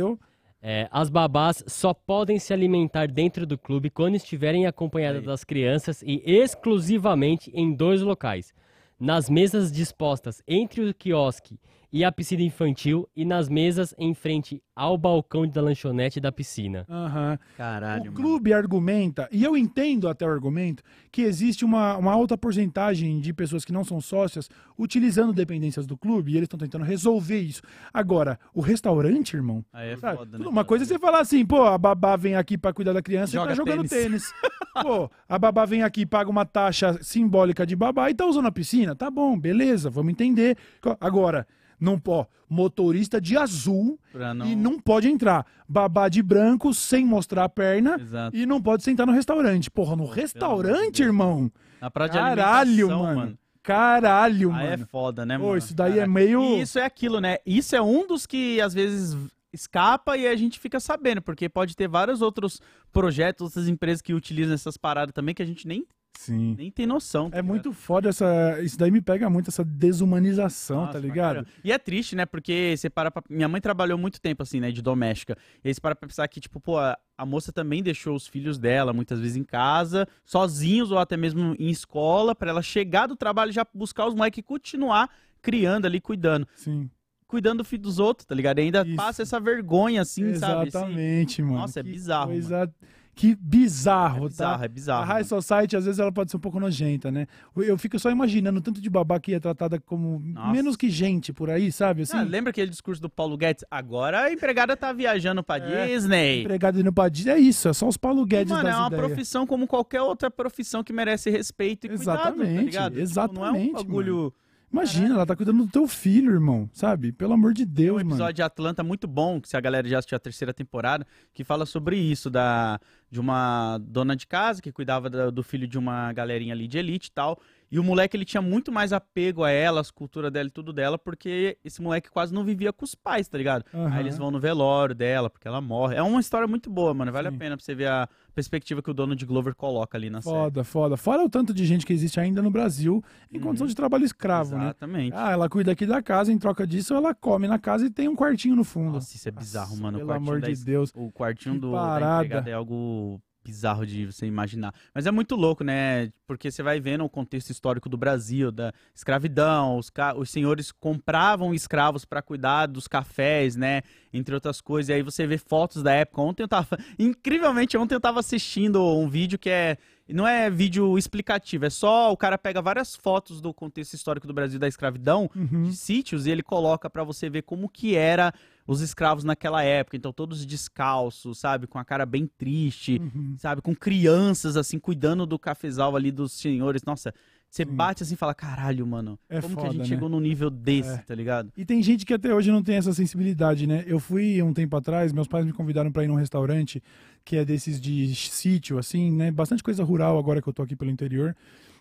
É, as babás só podem se alimentar dentro do clube quando estiverem acompanhadas Aí. das crianças e exclusivamente em dois locais. Nas mesas dispostas entre o quiosque e a piscina infantil e nas mesas em frente ao balcão da lanchonete da piscina. Aham. Caralho, O mano. clube argumenta, e eu entendo até o argumento, que existe uma, uma alta porcentagem de pessoas que não são sócias utilizando dependências do clube e eles estão tentando resolver isso. Agora, o restaurante, irmão. Aí é sabe? foda, né? uma coisa é você falar assim, pô, a babá vem aqui pra cuidar da criança e Joga tá jogando tênis. tênis. [LAUGHS] pô, a babá vem aqui, paga uma taxa simbólica de babá e tá usando a piscina. Tá bom, beleza, vamos entender. Agora, não pô, motorista de azul não... e não pode entrar. Babá de branco sem mostrar a perna Exato. e não pode sentar no restaurante. Porra, no restaurante, irmão? Na praia de Caralho, alimentação, mano. Caralho, é mano. foda, né, Pô, mano? isso daí é meio. E isso é aquilo, né? Isso é um dos que às vezes escapa e a gente fica sabendo, porque pode ter vários outros projetos, outras empresas que utilizam essas paradas também que a gente nem, Sim. nem tem noção. tá É ligado? muito foda essa. Isso daí me pega muito, essa desumanização, Nossa, tá ligado? E é triste, né? Porque você para pra... Minha mãe trabalhou muito tempo, assim, né? De doméstica. E aí você para pra pensar que, tipo, pô, a, a moça também deixou os filhos dela, muitas vezes em casa, sozinhos ou até mesmo em escola, pra ela chegar do trabalho e já buscar os moleques e continuar criando ali, cuidando. Sim. Cuidando do filho dos outros, tá ligado? E ainda Isso. passa essa vergonha, assim, sabe? Esse- Exatamente, mano. Nossa, é Que bizarro, coisa- Que bizarro, É bizarro, tá? é bizarro. A High Society, às vezes, ela pode ser um pouco nojenta, né? Eu fico só imaginando tanto de babá que é tratada como Nossa. menos que gente por aí, sabe? Assim, Ah, lembra aquele discurso do Paulo Guedes? Agora a empregada tá viajando pra É, Disney. empregado indo pra Disney. É isso, é só os Paulo Guedes Mano, é uma ideias. profissão como qualquer outra profissão que merece respeito e cuidado, tá Exatamente, ligado? Tipo, não é exatamente, um bagulho... Imagina, ela tá cuidando do teu filho, irmão, sabe? Pelo amor de Tem Deus, um mano. episódio de Atlanta muito bom, que se a galera já assistiu a terceira temporada, que fala sobre isso, da, de uma dona de casa que cuidava da- do filho de uma galerinha ali de elite e tal. E o moleque, ele tinha muito mais apego a ela, as culturas dela e tudo dela, porque esse moleque quase não vivia com os pais, tá ligado? Aham. Aí eles vão no velório dela, porque ela morre. É uma história muito boa, mano. Vale Sim. a pena pra você ver a perspectiva que o dono de Glover coloca ali na série. Foda, foda. Fora o tanto de gente que existe ainda no Brasil em Uhum. condição de trabalho escravo, né? Exatamente. Ah, ela cuida aqui da casa, em troca disso ela come na casa e tem um quartinho no fundo. Nossa, isso é bizarro, Nossa, mano. O Pelo amor da de es- Deus. O quartinho Que do, da parada. empregada é algo bizarro de você imaginar. Mas é muito louco, né? Porque você vai vendo o contexto histórico do Brasil, da escravidão, os, ca- os senhores compravam escravos para cuidar dos cafés, né? Entre outras coisas. E aí você vê fotos da época. Ontem eu tava. [LAUGHS] Incrivelmente, ontem eu tava assistindo um vídeo que é. Não é vídeo explicativo, é só o cara pega várias fotos do contexto histórico do Brasil da escravidão Uhum. de sítios e ele coloca pra você ver como que era os escravos naquela época. Então todos descalços, sabe, com a cara bem triste, Uhum. sabe, com crianças assim cuidando do cafezal ali dos senhores. Nossa, você bate assim e fala, caralho, mano, É como que foda, a gente né? chegou num nível desse, É. tá ligado? E tem gente que até hoje não tem essa sensibilidade, né? Eu fui um tempo atrás, meus pais me convidaram pra ir num restaurante que é desses de sítio, assim, né? Bastante coisa rural agora que eu tô aqui pelo interior.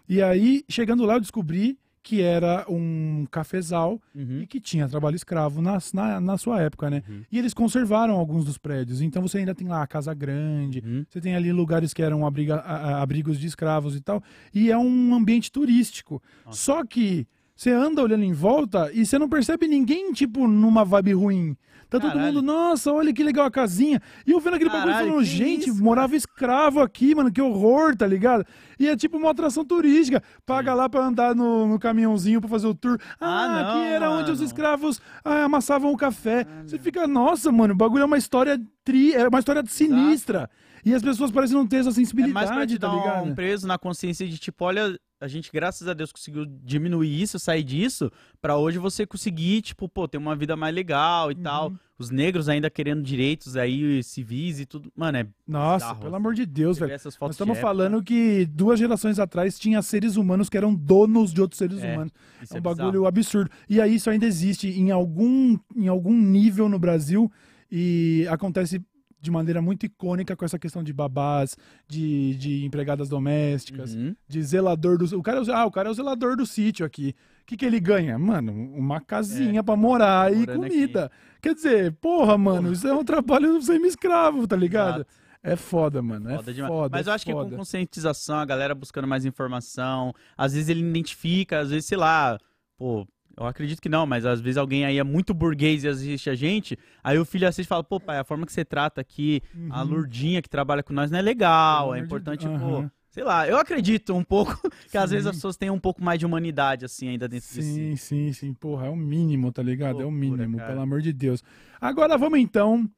E aí, chegando lá, eu descobri que era um cafezal Uhum. e que tinha trabalho escravo na, na, na sua época, né? Uhum. E eles conservaram alguns dos prédios. Então você ainda tem lá a Casa Grande, Uhum. você tem ali lugares que eram abriga- a- a- abrigos de escravos e tal. E é um ambiente turístico. Só que você anda olhando em volta e você não percebe ninguém, tipo, numa vibe ruim. Tá todo Caralho. mundo, nossa, olha que legal a casinha. E eu vendo aquele bagulho Caralho, falando, que gente, isso, morava escravo aqui, mano, que horror, tá ligado? E é tipo uma atração turística. Paga lá pra andar no, no caminhãozinho pra fazer o tour. Ah, Ah, não, aqui era onde os mano. escravos ah, amassavam o café. Você fica, nossa, mano, o bagulho é uma história tri, é uma história sinistra. E as pessoas parecem não ter essa É sensibilidade, mais pra te tá dar ligado? um preso na consciência de tipo, olha, a gente, graças a Deus, conseguiu diminuir isso, sair disso, pra hoje você conseguir, tipo, pô, ter uma vida mais legal e Uhum. tal. Os negros ainda querendo direitos aí, civis e tudo. Mano, é Nossa, bizarro, pelo assim. amor de Deus, velho. Nós estamos época, falando que duas gerações atrás tinha seres humanos que eram donos de outros seres É, humanos. isso É um bizarro. bagulho absurdo. E aí isso ainda existe em algum, em algum nível no Brasil e acontece de maneira muito icônica com essa questão de babás, de, de empregadas domésticas, Uhum. de zelador do... O cara, é ah, o cara é o zelador do sítio aqui. O que, que ele ganha? Mano, uma casinha pra morar e É, comida. Quer dizer, porra, mano, isso é um trabalho semi-escravo, tá ligado? Exato. É foda, mano. É Foda foda. demais. Mas é eu acho que com conscientização, a galera buscando mais informação, às vezes ele identifica, às vezes, sei lá, pô, eu acredito que não, mas às vezes alguém aí é muito burguês e assiste a gente, aí o filho assiste e fala, pô, pai, a forma que você trata aqui, a Uhum. Lurdinha que trabalha com nós não é legal, Pelo é importante, Deus. pô. Sei lá, eu acredito um pouco [LAUGHS] que às vezes as pessoas têm um pouco mais de humanidade, assim, ainda dentro de si. Sim, sim, sim. Porra, é o mínimo, tá ligado? é o mínimo, pelo amor de Deus. Agora vamos então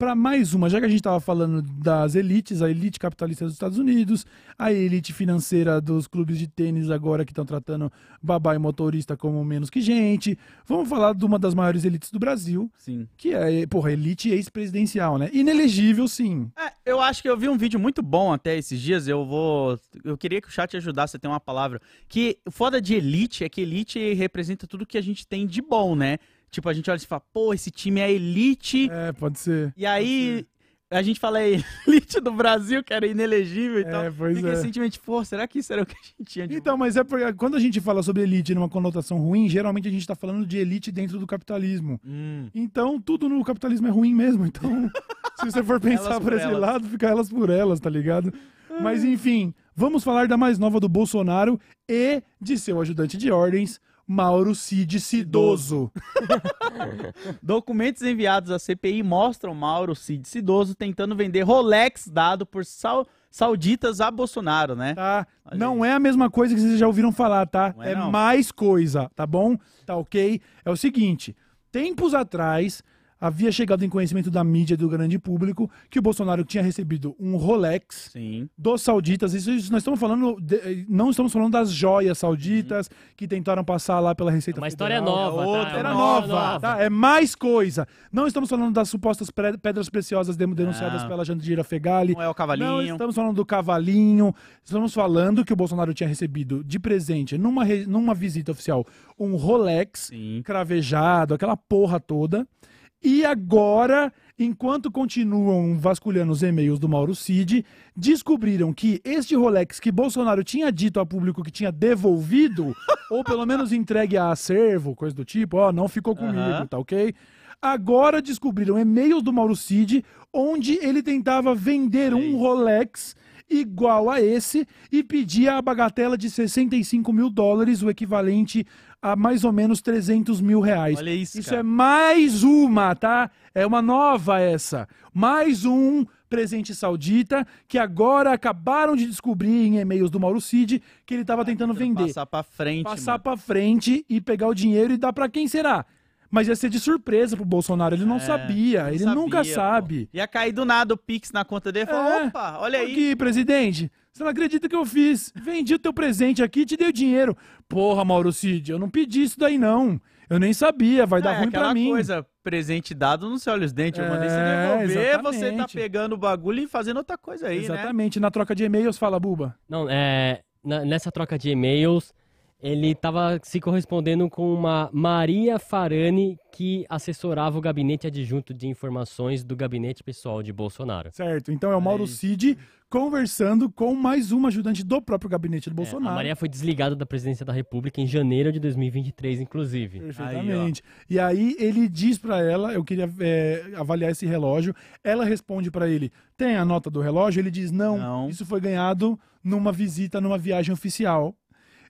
para mais uma, já que a gente tava falando das elites, a elite capitalista dos Estados Unidos, a elite financeira dos clubes de tênis agora que estão tratando babá e motorista como menos que gente. Vamos falar de uma das maiores elites do Brasil, Sim. que é, porra, elite ex-presidencial, né? Inelegível, sim. É, eu acho que eu vi um vídeo muito bom até esses dias. Eu vou. Eu queria que o chat ajudasse a ter uma palavra. Que foda de elite é que elite representa tudo que a gente tem de bom, né? Tipo, a gente olha e fala, pô, esse time é elite. É, pode ser. E aí. A gente fala é elite do Brasil, que era inelegível e tal. É, pois Fica é. esse sentimento, pô, será que isso era o que a gente tinha de Então, mas é porque quando a gente fala sobre elite numa conotação ruim, geralmente a gente tá falando de elite dentro do capitalismo. Hum. Então, tudo no capitalismo é ruim mesmo. Então, [LAUGHS] se você for pensar Elas por por esse elas. lado, fica elas por elas, tá ligado? Mas enfim, vamos falar da mais nova do Bolsonaro e de seu ajudante de ordens, Mauro Cid Cidoso. [LAUGHS] Documentos enviados à CPI mostram Mauro Cid Cidoso tentando vender Rolex dado por sau- sauditas a Bolsonaro, né? Tá? Olha Não é a mesma coisa que vocês já ouviram falar, tá? Não é é não. mais coisa, tá bom? Tá ok? É o seguinte: tempos atrás havia chegado em conhecimento da mídia e do grande público que o Bolsonaro tinha recebido um Rolex Sim. dos sauditas. Isso, isso nós estamos falando, de- não estamos falando das joias sauditas que tentaram passar lá pela Receita Uma história Federal. nova, outra, tá? É Era uma nova, história tá? É mais coisa. Não estamos falando das supostas pedras preciosas denunciadas Não. pela Jandira Fegali. Não é o Não cavalinho. estamos falando do cavalinho. Estamos falando que o Bolsonaro tinha recebido de presente, numa, re- numa visita oficial, um Rolex Sim. cravejado, aquela porra toda. E agora, enquanto continuam vasculhando os e-mails do Mauro Cid, descobriram que este Rolex que Bolsonaro tinha dito ao público que tinha devolvido, [LAUGHS] ou pelo menos entregue a acervo, coisa do tipo, ó, não ficou comigo, Aham. tá ok? Agora descobriram e-mails do Mauro Cid, onde ele tentava vender um Rolex igual a esse e pedia a bagatela de 65 mil dólares, o equivalente a mais ou menos 300 mil reais. Olha isso, Isso cara. é mais uma, tá? É uma nova essa. Mais um presente saudita que agora acabaram de descobrir em e-mails do Mauro Cid que ele estava tentando vender. Passar pra frente. Passar pra frente e pegar o dinheiro e dar pra quem será? Mas ia ser de surpresa pro Bolsonaro. Ele não É, sabia. Ele sabia, nunca pô. sabe. Ia cair do nada o Pix na conta dele e É. opa, olha aí. Aqui, presidente, você não acredita que eu fiz? Vendi o teu presente aqui e te dei o dinheiro. Porra, Mauro Cid, eu não pedi isso daí não. Eu nem sabia, vai dar é, ruim pra mim. coisa, presente dado não se olha os dentes. Eu mandei você É, devolver, você tá exatamente. pegando o bagulho e fazendo outra coisa aí, né? Exatamente, na troca de e-mails, fala, Buba. Não, é, na- nessa troca de e-mails, ele estava se correspondendo com uma Maria Farani, que assessorava o gabinete adjunto de informações do gabinete pessoal de Bolsonaro. Certo, então é o Mauro Aí. Cid conversando com mais uma ajudante do próprio gabinete do É, Bolsonaro. a Maria foi desligada da presidência da República em janeiro de 2023, inclusive. Perfeitamente. e aí ele diz pra ela, eu queria é, avaliar esse relógio. Ela responde pra ele: tem a nota do relógio? Ele diz: não, Não. isso foi ganhado numa visita, numa viagem oficial.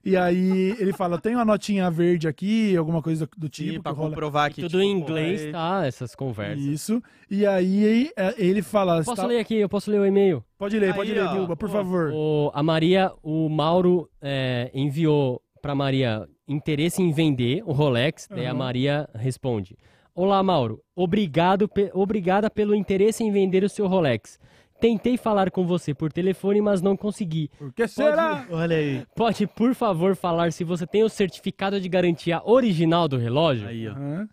E aí ele fala: tem uma notinha verde aqui, alguma coisa do tipo. Sim, pra que rola- comprovar que. Tudo tipo, em inglês, é- tá? Essas conversas. Isso. E aí é, ele fala: Posso está- ler aqui, eu posso ler o e-mail. pode ler, Aí, pode ler, Bilba, por ó, favor. O- a Maria, o Mauro é, enviou pra Maria interesse em vender o Rolex, daí a. Maria responde: Olá, Mauro, obrigado, pe- obrigada pelo interesse em vender o seu Rolex. Tentei falar com você por telefone, mas não consegui. Por que será? Olha aí. Pode, por favor, falar se você tem o certificado de garantia original do relógio? Aí, ó. Aham.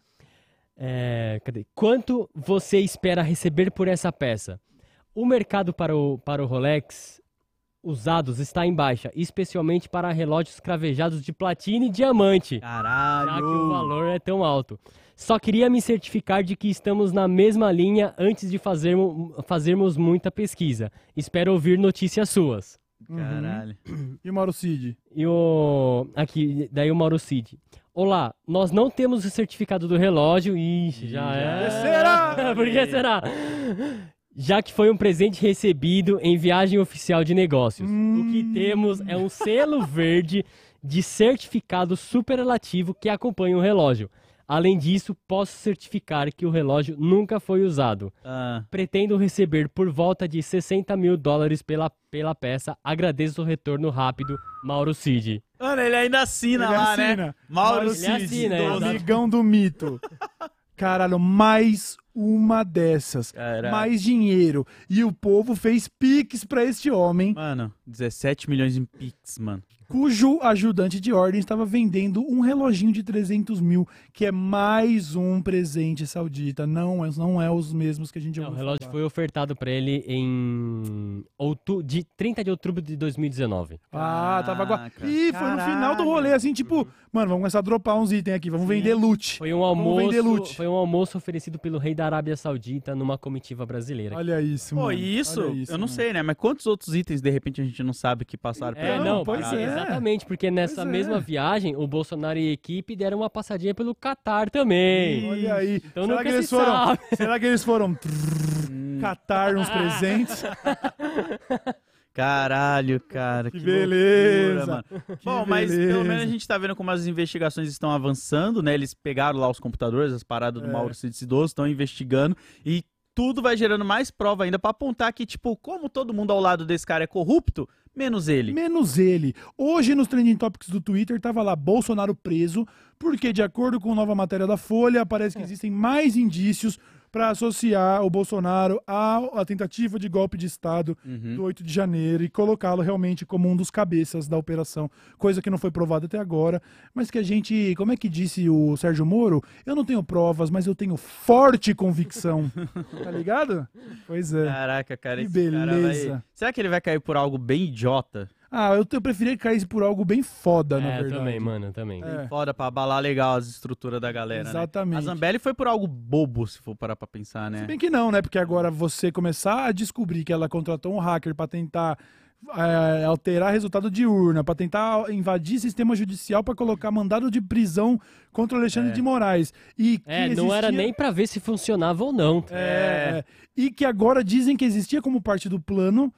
É, cadê? Quanto você espera receber por essa peça? O mercado para o, para o Rolex usados está em baixa, especialmente para relógios cravejados de platina e diamante, Caralho. já que o valor é tão alto. Só queria me certificar de que estamos na mesma linha antes de fazermo- fazermos muita pesquisa. Espero ouvir notícias suas. Caralho. [CLEARS THROAT] E o Mauro Cid? E o. Aqui, daí o Mauro Cid. Olá, nós não temos o certificado do relógio. Ixi, já é. que será? [LAUGHS] Por que será? Já que foi um presente recebido em viagem oficial de negócios. O que temos é um selo verde de certificado superlativo que acompanha o relógio. Além disso, posso certificar que o relógio nunca foi usado. Ah, Pretendo receber por volta de 60 mil dólares pela, pela peça. Agradeço o retorno rápido, Mauro Cid. Mano, ele ainda assina Ele lá, né? assina. Mauro Mauro Cid. assina, é, exato. Amigão do mito. Caralho, mais uma dessas. Caralho. Mais dinheiro. E o povo fez pix pra este homem, Mano, 17 milhões em Pix, mano. Cujo ajudante de ordem estava vendendo um reloginho de 300 mil, que é mais um presente saudita. Não, é- não é os mesmos que a gente já Não, o relógio falar. foi ofertado pra ele em outu de 30 de outubro de 2019. Ah, tava agora. Ih, foi no final do rolê, assim, tipo, mano, vamos começar a dropar uns itens aqui, vamos vender loot. Foi um Vamos vender almoço, loot. foi um almoço oferecido pelo rei da Arábia Saudita numa comitiva brasileira. Olha isso, Pô, mano. e isso, Olha isso, eu não mano. sei, né? Mas quantos outros itens, de repente, a gente não sabe que passaram É, pela não, pois porque- é. Exatamente, porque nessa Pois é. mesma viagem, o Bolsonaro e a equipe deram uma passadinha pelo Catar também. Olha aí. Então será, nunca que eles se foram, sabe. [LAUGHS] será que eles foram catar uns presentes? [LAUGHS] Caralho, cara. Que, Que beleza. loucura, mano. Que Bom, mas pelo beleza. menos a gente tá vendo como as investigações estão avançando, né? Eles pegaram lá os computadores, as paradas do É. Mauro Cid Cidoso, estão investigando e tudo vai gerando mais prova ainda pra apontar que, tipo, como todo mundo ao lado desse cara é corrupto, menos ele. Menos ele. Hoje, nos trending topics do Twitter, tava lá Bolsonaro preso, porque, de acordo com nova matéria da Folha, parece que existem mais indícios para associar o Bolsonaro à, à tentativa de golpe de Estado Uhum. do 8 de janeiro e colocá-lo realmente como um dos cabeças da operação, coisa que não foi provada até agora, mas que a gente, como é que disse o Sérgio Moro? Eu não tenho provas, mas eu tenho forte convicção. [LAUGHS] tá ligado? Pois é. Caraca, cara, Que esse cara vai- beleza. Será que ele vai cair por algo bem idiota? Ah, eu, eu preferia que caísse por algo bem foda, na É, eu verdade. também, mano, eu também. É. Foda pra abalar legal as estruturas da galera, né? Exatamente. A Zambelli foi por algo bobo, se for parar pra pensar, né? Se bem que não, né? Porque agora você começar a descobrir que ela contratou um hacker pra tentar é, alterar resultado de urna, pra tentar invadir sistema judicial pra colocar mandado de prisão contra o Alexandre É. de Moraes. E que É, não era existia- nem pra ver se funcionava ou não. É, é. E que agora dizem que existia como parte do plano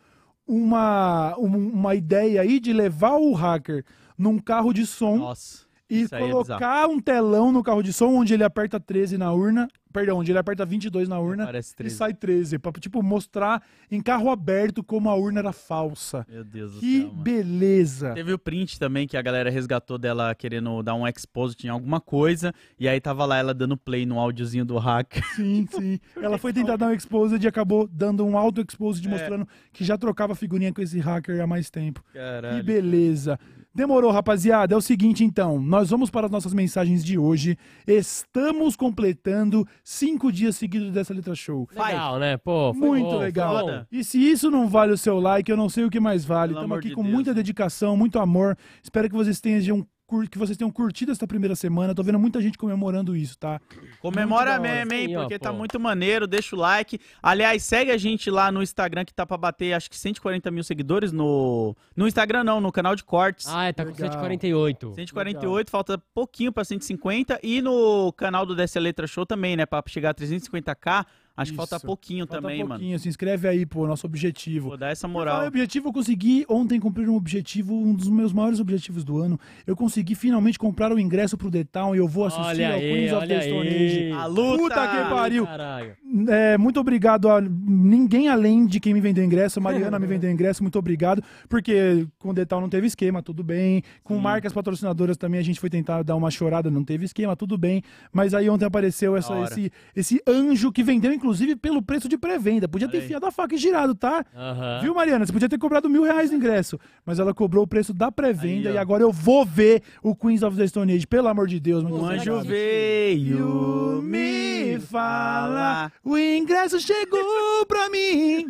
uma, um- uma ideia aí de levar o hacker num carro de som Nossa. e é colocar um telão no carro de som onde ele aperta 13 na urna, perdão, onde ele aperta 22 na urna e 13. sai 13, pra tipo mostrar em carro aberto como a urna era falsa. Meu Deus do Que céu, mano. beleza. Teve o print também que a galera resgatou dela querendo dar um exposit em alguma coisa. E aí tava lá ela dando play no áudiozinho do hacker. [LAUGHS] Sim, sim. Ela foi tentar dar um exposed e acabou dando um auto exposed É. mostrando que já trocava figurinha com esse hacker há mais tempo. Que Caralho. beleza. Demorou, rapaziada. É o seguinte, então. Nós vamos para as nossas mensagens de hoje. Estamos completando cinco dias seguidos dessa letra show. Legal, né? Pô, foi Muito bom, foi legal. bom. E se isso não vale o seu like, eu não sei o que mais vale. Pelo Estamos amor aqui de com Deus. muita dedicação, muito amor. Espero que vocês tenham que vocês tenham curtido essa primeira semana. Tô vendo muita gente comemorando isso, tá? Comemora mesmo, hein? Sim, ó, porque tá pô. muito maneiro. Deixa o like. Aliás, segue a gente lá no Instagram que tá pra bater acho que 140 mil seguidores no. No Instagram não, no canal de cortes. Ah, é, tá com Legal. 148. 148, falta pouquinho pra 150. E no canal do Desce a Letra Show também, né? Pra chegar a 350k. Acho que falta Isso. pouquinho Falta também, mano. pouquinho. Se inscreve aí, pô, nosso objetivo. Vou dar essa moral. objetivo, eu consegui ontem cumprir um objetivo, um dos meus maiores objetivos do ano. Eu consegui finalmente comprar o ingresso pro The Town e eu vou assistir Olha ao aí, Queens of the Stone. Age. A luta! Puta que pariu! Caralho. É, muito obrigado a ninguém além de quem me vendeu ingresso. Mariana me [LAUGHS] vendeu ingresso, muito obrigado. Porque com o Detal não teve esquema, tudo bem. Com marcas patrocinadoras também a gente foi tentar dar uma chorada, não teve esquema, tudo bem. Mas aí ontem apareceu essa- esse, esse anjo que vendeu, inclusive, pelo preço de pré-venda. Podia ter enfiado a faca e girado, tá? Aham. Viu, Mariana? Você podia ter cobrado mil reais no ingresso. Mas ela cobrou o preço da pré-venda e agora eu vou ver o Queens of the Stone Age. Pelo amor de Deus, meu Deus. anjo veio me fala, o ingresso chegou pra mim.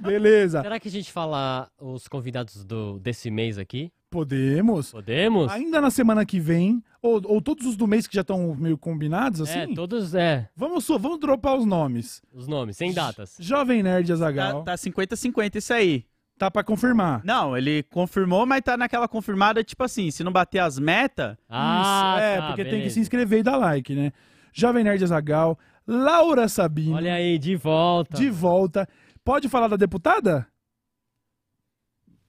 Beleza, Será que a gente fala os convidados do, desse mês aqui? podemos. Podemos? Ainda na semana que vem, ou, ou todos os do mês que já estão meio combinados, É, assim, todos, é, vamos, só- vamos dropar os nomes. os nomes, sem datas. Jovem Nerd Tá, Azagal, tá 50-50 isso aí. tá pra confirmar. Não, ele confirmou, mas tá naquela confirmada, tipo assim, se não bater as metas, Ah, Isso, é, tá, porque tem que beleza. se inscrever e dar like, né? Jovem Nerd Azagal, Laura Sabino, Olha aí, de volta. de volta. Pode falar da deputada?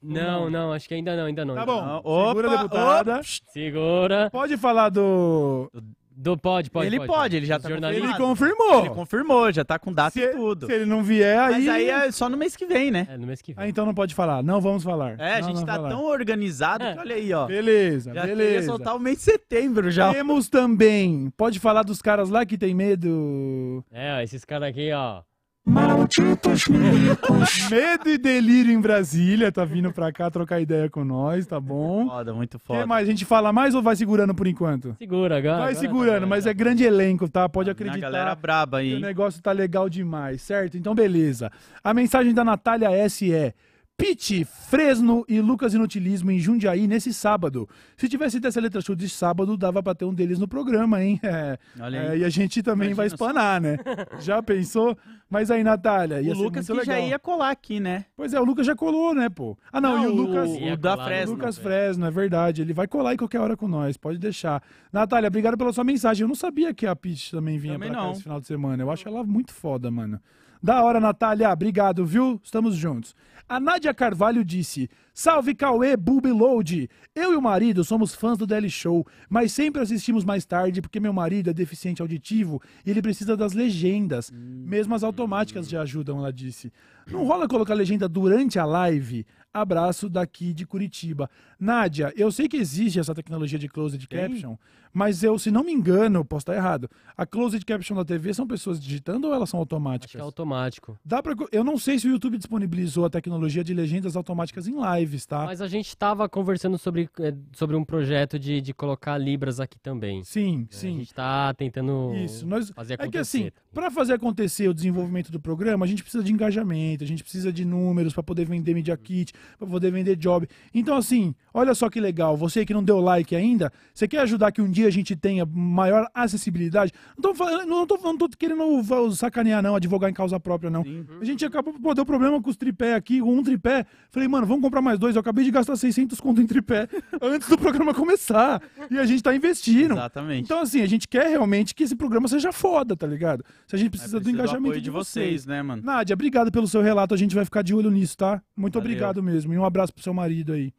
Não, não, acho que ainda não, ainda não. Tá ainda bom. não. Opa, Segura a deputada. opa, Segura. Pode falar do. Do, pode, pode. Ele pode, ele já Os tá jornalistas- Ele confirmado. confirmou. Ele confirmou, já tá com data se, e tudo. se ele não vier, aí... Mas aí é só no mês que vem, né? É, no mês que vem. Ah, então não pode falar. Não vamos falar. É, a Não, gente não tá falar. tão organizado que olha aí, ó. Beleza, Já queria beleza. soltar o mês de setembro já. Temos também... Pode falar dos caras lá que tem medo... É, ó, esses caras aqui, ó. [LAUGHS] Medo e delírio em Brasília. Tá vindo pra cá trocar ideia com nós, tá bom? Foda, muito O que foda. mais? A gente fala mais ou vai segurando por enquanto? Segura agora. Vai agora segurando, tá- mas é grande elenco, tá? Pode A acreditar. galera braba aí, O negócio tá legal demais, certo? Então, beleza. A mensagem da Natália S é. Pete, Fresno e Lucas Inutilismo em Jundiaí nesse sábado. Se tivesse dessa letra show de sábado, dava pra ter um deles no programa, hein? É, Olha é, e a gente também vai Imagina só. espanar, né? Já pensou? Mas aí, Natália, ia O ser Lucas que muito já legal. ia colar aqui, né? Pois é, o Lucas já colou, né, pô? Ah, não, e o Lucas... o, Ia da colar Fresno. Lucas velho. Fresno, é verdade. Ele vai colar em qualquer hora com nós, pode deixar. Natália, obrigado pela sua mensagem. Eu não sabia que a Peach também vinha Também pra cá não. esse final de semana. Eu acho ela muito foda, mano. Da hora, Natália. Obrigado, viu? Estamos juntos. A Nádia Carvalho disse: Salve Cauê, Booby Load. Eu e o marido somos fãs do Daily Show, mas sempre assistimos mais tarde porque meu marido é deficiente auditivo e ele precisa das legendas. Mesmo as automáticas já ajudam, ela disse. Não rola colocar legenda durante a live? Abraço daqui de Curitiba. Nádia, eu sei que existe essa tecnologia de closed caption, mas eu, se não me engano, posso estar errado. A closed caption da TV são pessoas digitando ou elas são Acho que automáticas? é automático. Dá pra, eu não sei se o YouTube disponibilizou a tecnologia de legendas automáticas em lives, tá? Mas a gente tava conversando sobre, eh, sobre um projeto de, de colocar Libras aqui também. Sim, A sim. gente tá tentando Isso, nós, fazer é acontecer. que assim, para fazer acontecer o desenvolvimento do programa, a gente precisa de engajamento, a gente precisa de números para poder vender media kit, para poder vender job. Então assim, olha só que legal, você que não deu like ainda, você quer ajudar que um dia a gente tenha maior acessibilidade? Não tô, falando- não tô, não tô querendo sacanear não, advogar em causa própria não. A gente acabou, pô, deu problema com os tripé aqui, com um tripé. Falei, mano, vamos comprar mais dois. Eu acabei de gastar 600 conto em tripé [LAUGHS] antes do programa começar. E a gente tá investindo. Exatamente. Então, assim, a gente quer realmente que esse programa seja foda, tá ligado? Se a gente precisa, É, do engajamento apoio de vocês, né, mano? Nádia, obrigado pelo seu relato. A gente vai ficar de olho nisso, tá? Muito Valeu. obrigado mesmo. E um abraço pro seu marido aí.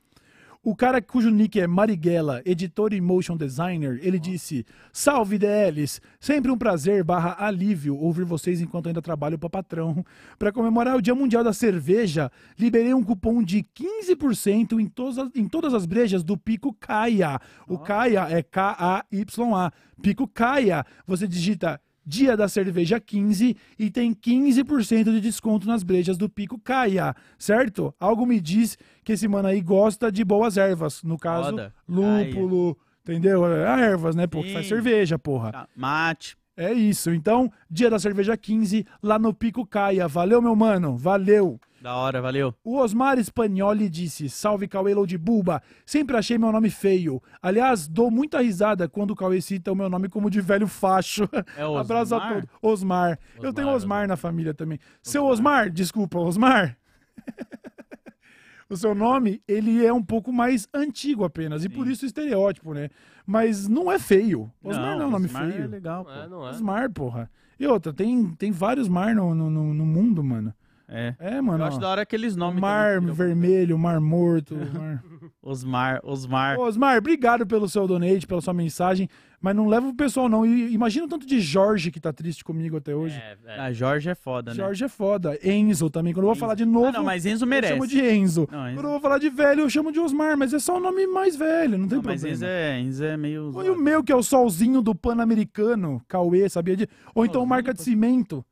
O cara cujo nick é Marighella, editor e motion designer, ele disse: Salve DLs! Sempre um prazer barra alívio ouvir vocês enquanto ainda trabalho para patrão. Para comemorar o Dia Mundial da Cerveja, liberei um cupom de 15% em todas, as, em todas as brejas do Pico Caia. O Caia é K-A-Y-A. Pico Caia. Você digita Dia da Cerveja 15 e tem 15% de desconto nas brejas do Pico Caia, certo? Algo me diz que esse mano aí gosta de boas ervas, no caso, Foda. lúpulo, entendeu? É ervas, né? Pô, que faz cerveja, porra. Tá, Mate. É isso. Então, Dia da Cerveja 15 lá no Pico Caia. Valeu, meu mano. Valeu. Da hora, valeu. O Osmar Spagnoli disse: Salve Cauê de Buba, sempre achei meu nome feio. Aliás, dou muita risada quando o Cauê cita o meu nome como de velho facho. É o [LAUGHS] Abraço a Osmar? todos. Osmar. Eu Osmar, tenho Osmar Osmar. na família também. Seu Osmar, desculpa, Osmar. [LAUGHS] o seu nome, ele é um pouco mais antigo apenas, e por isso o estereótipo, né? Mas não é feio. Osmar não, é um nome Osmar feio. É legal, pô. Não é, não é. Osmar, porra. E outra, tem, tem vários mar no, no- no mundo, mano. É. É, mano. Eu acho ó. da hora aqueles nomes. Mar também, vermelho, mar morto. mar- [LAUGHS] Osmar, Osmar. Ô, Osmar, obrigado pelo seu donate, pela sua mensagem, mas não leva o pessoal não. E imagina o tanto de Jorge que tá triste comigo até hoje. É, é. A Jorge é foda, né? Jorge é foda. Enzo também. Quando eu vou falar de novo, Ah, não, mas Enzo eu merece. chamo de Enzo. Não, Enzo- Quando eu vou falar de velho, eu chamo de Osmar, mas é só o nome mais velho, não tem Não, mas problema. Enzo é, Enzo é meio. Foi o meu, que é o solzinho do Pan-Americano, Cauê, sabia de? Ou então marca de cimento.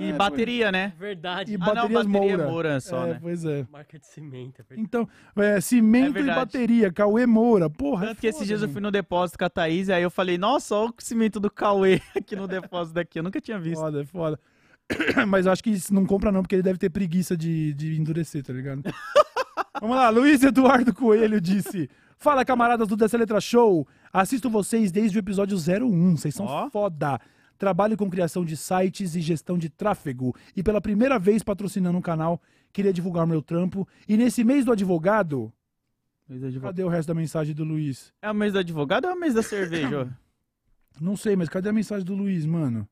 E É, bateria, né? Verdade. E Ah, não, baterias bateria Moura. Moura só, é, né? pois é. Marca de cimento, é verdade. Então, é, cimento É e bateria, Cauê Moura. Porra, Tanto é que esses dias eu fui no depósito com a Thaís e aí eu falei, nossa, olha o cimento do Cauê [LAUGHS] aqui no depósito daqui. Eu nunca tinha visto. Foda, é foda. [CLEARS THROAT] Mas eu acho que isso não compra não, porque ele deve ter preguiça de, de endurecer, tá ligado? [LAUGHS] Vamos lá, Luiz Eduardo Coelho disse... Fala, camaradas do Dessa Letra Show. Assisto vocês desde o episódio 01. Vocês são Ó. foda. Trabalho com criação de sites e gestão de tráfego. E pela primeira vez patrocinando um canal, queria divulgar o meu trampo. E nesse mês do advogado... Mês do advogado. Cadê o resto da mensagem do Luiz? É o mês do advogado ou é o mês da cerveja? [COUGHS] Não sei, mas cadê a mensagem do Luiz, mano?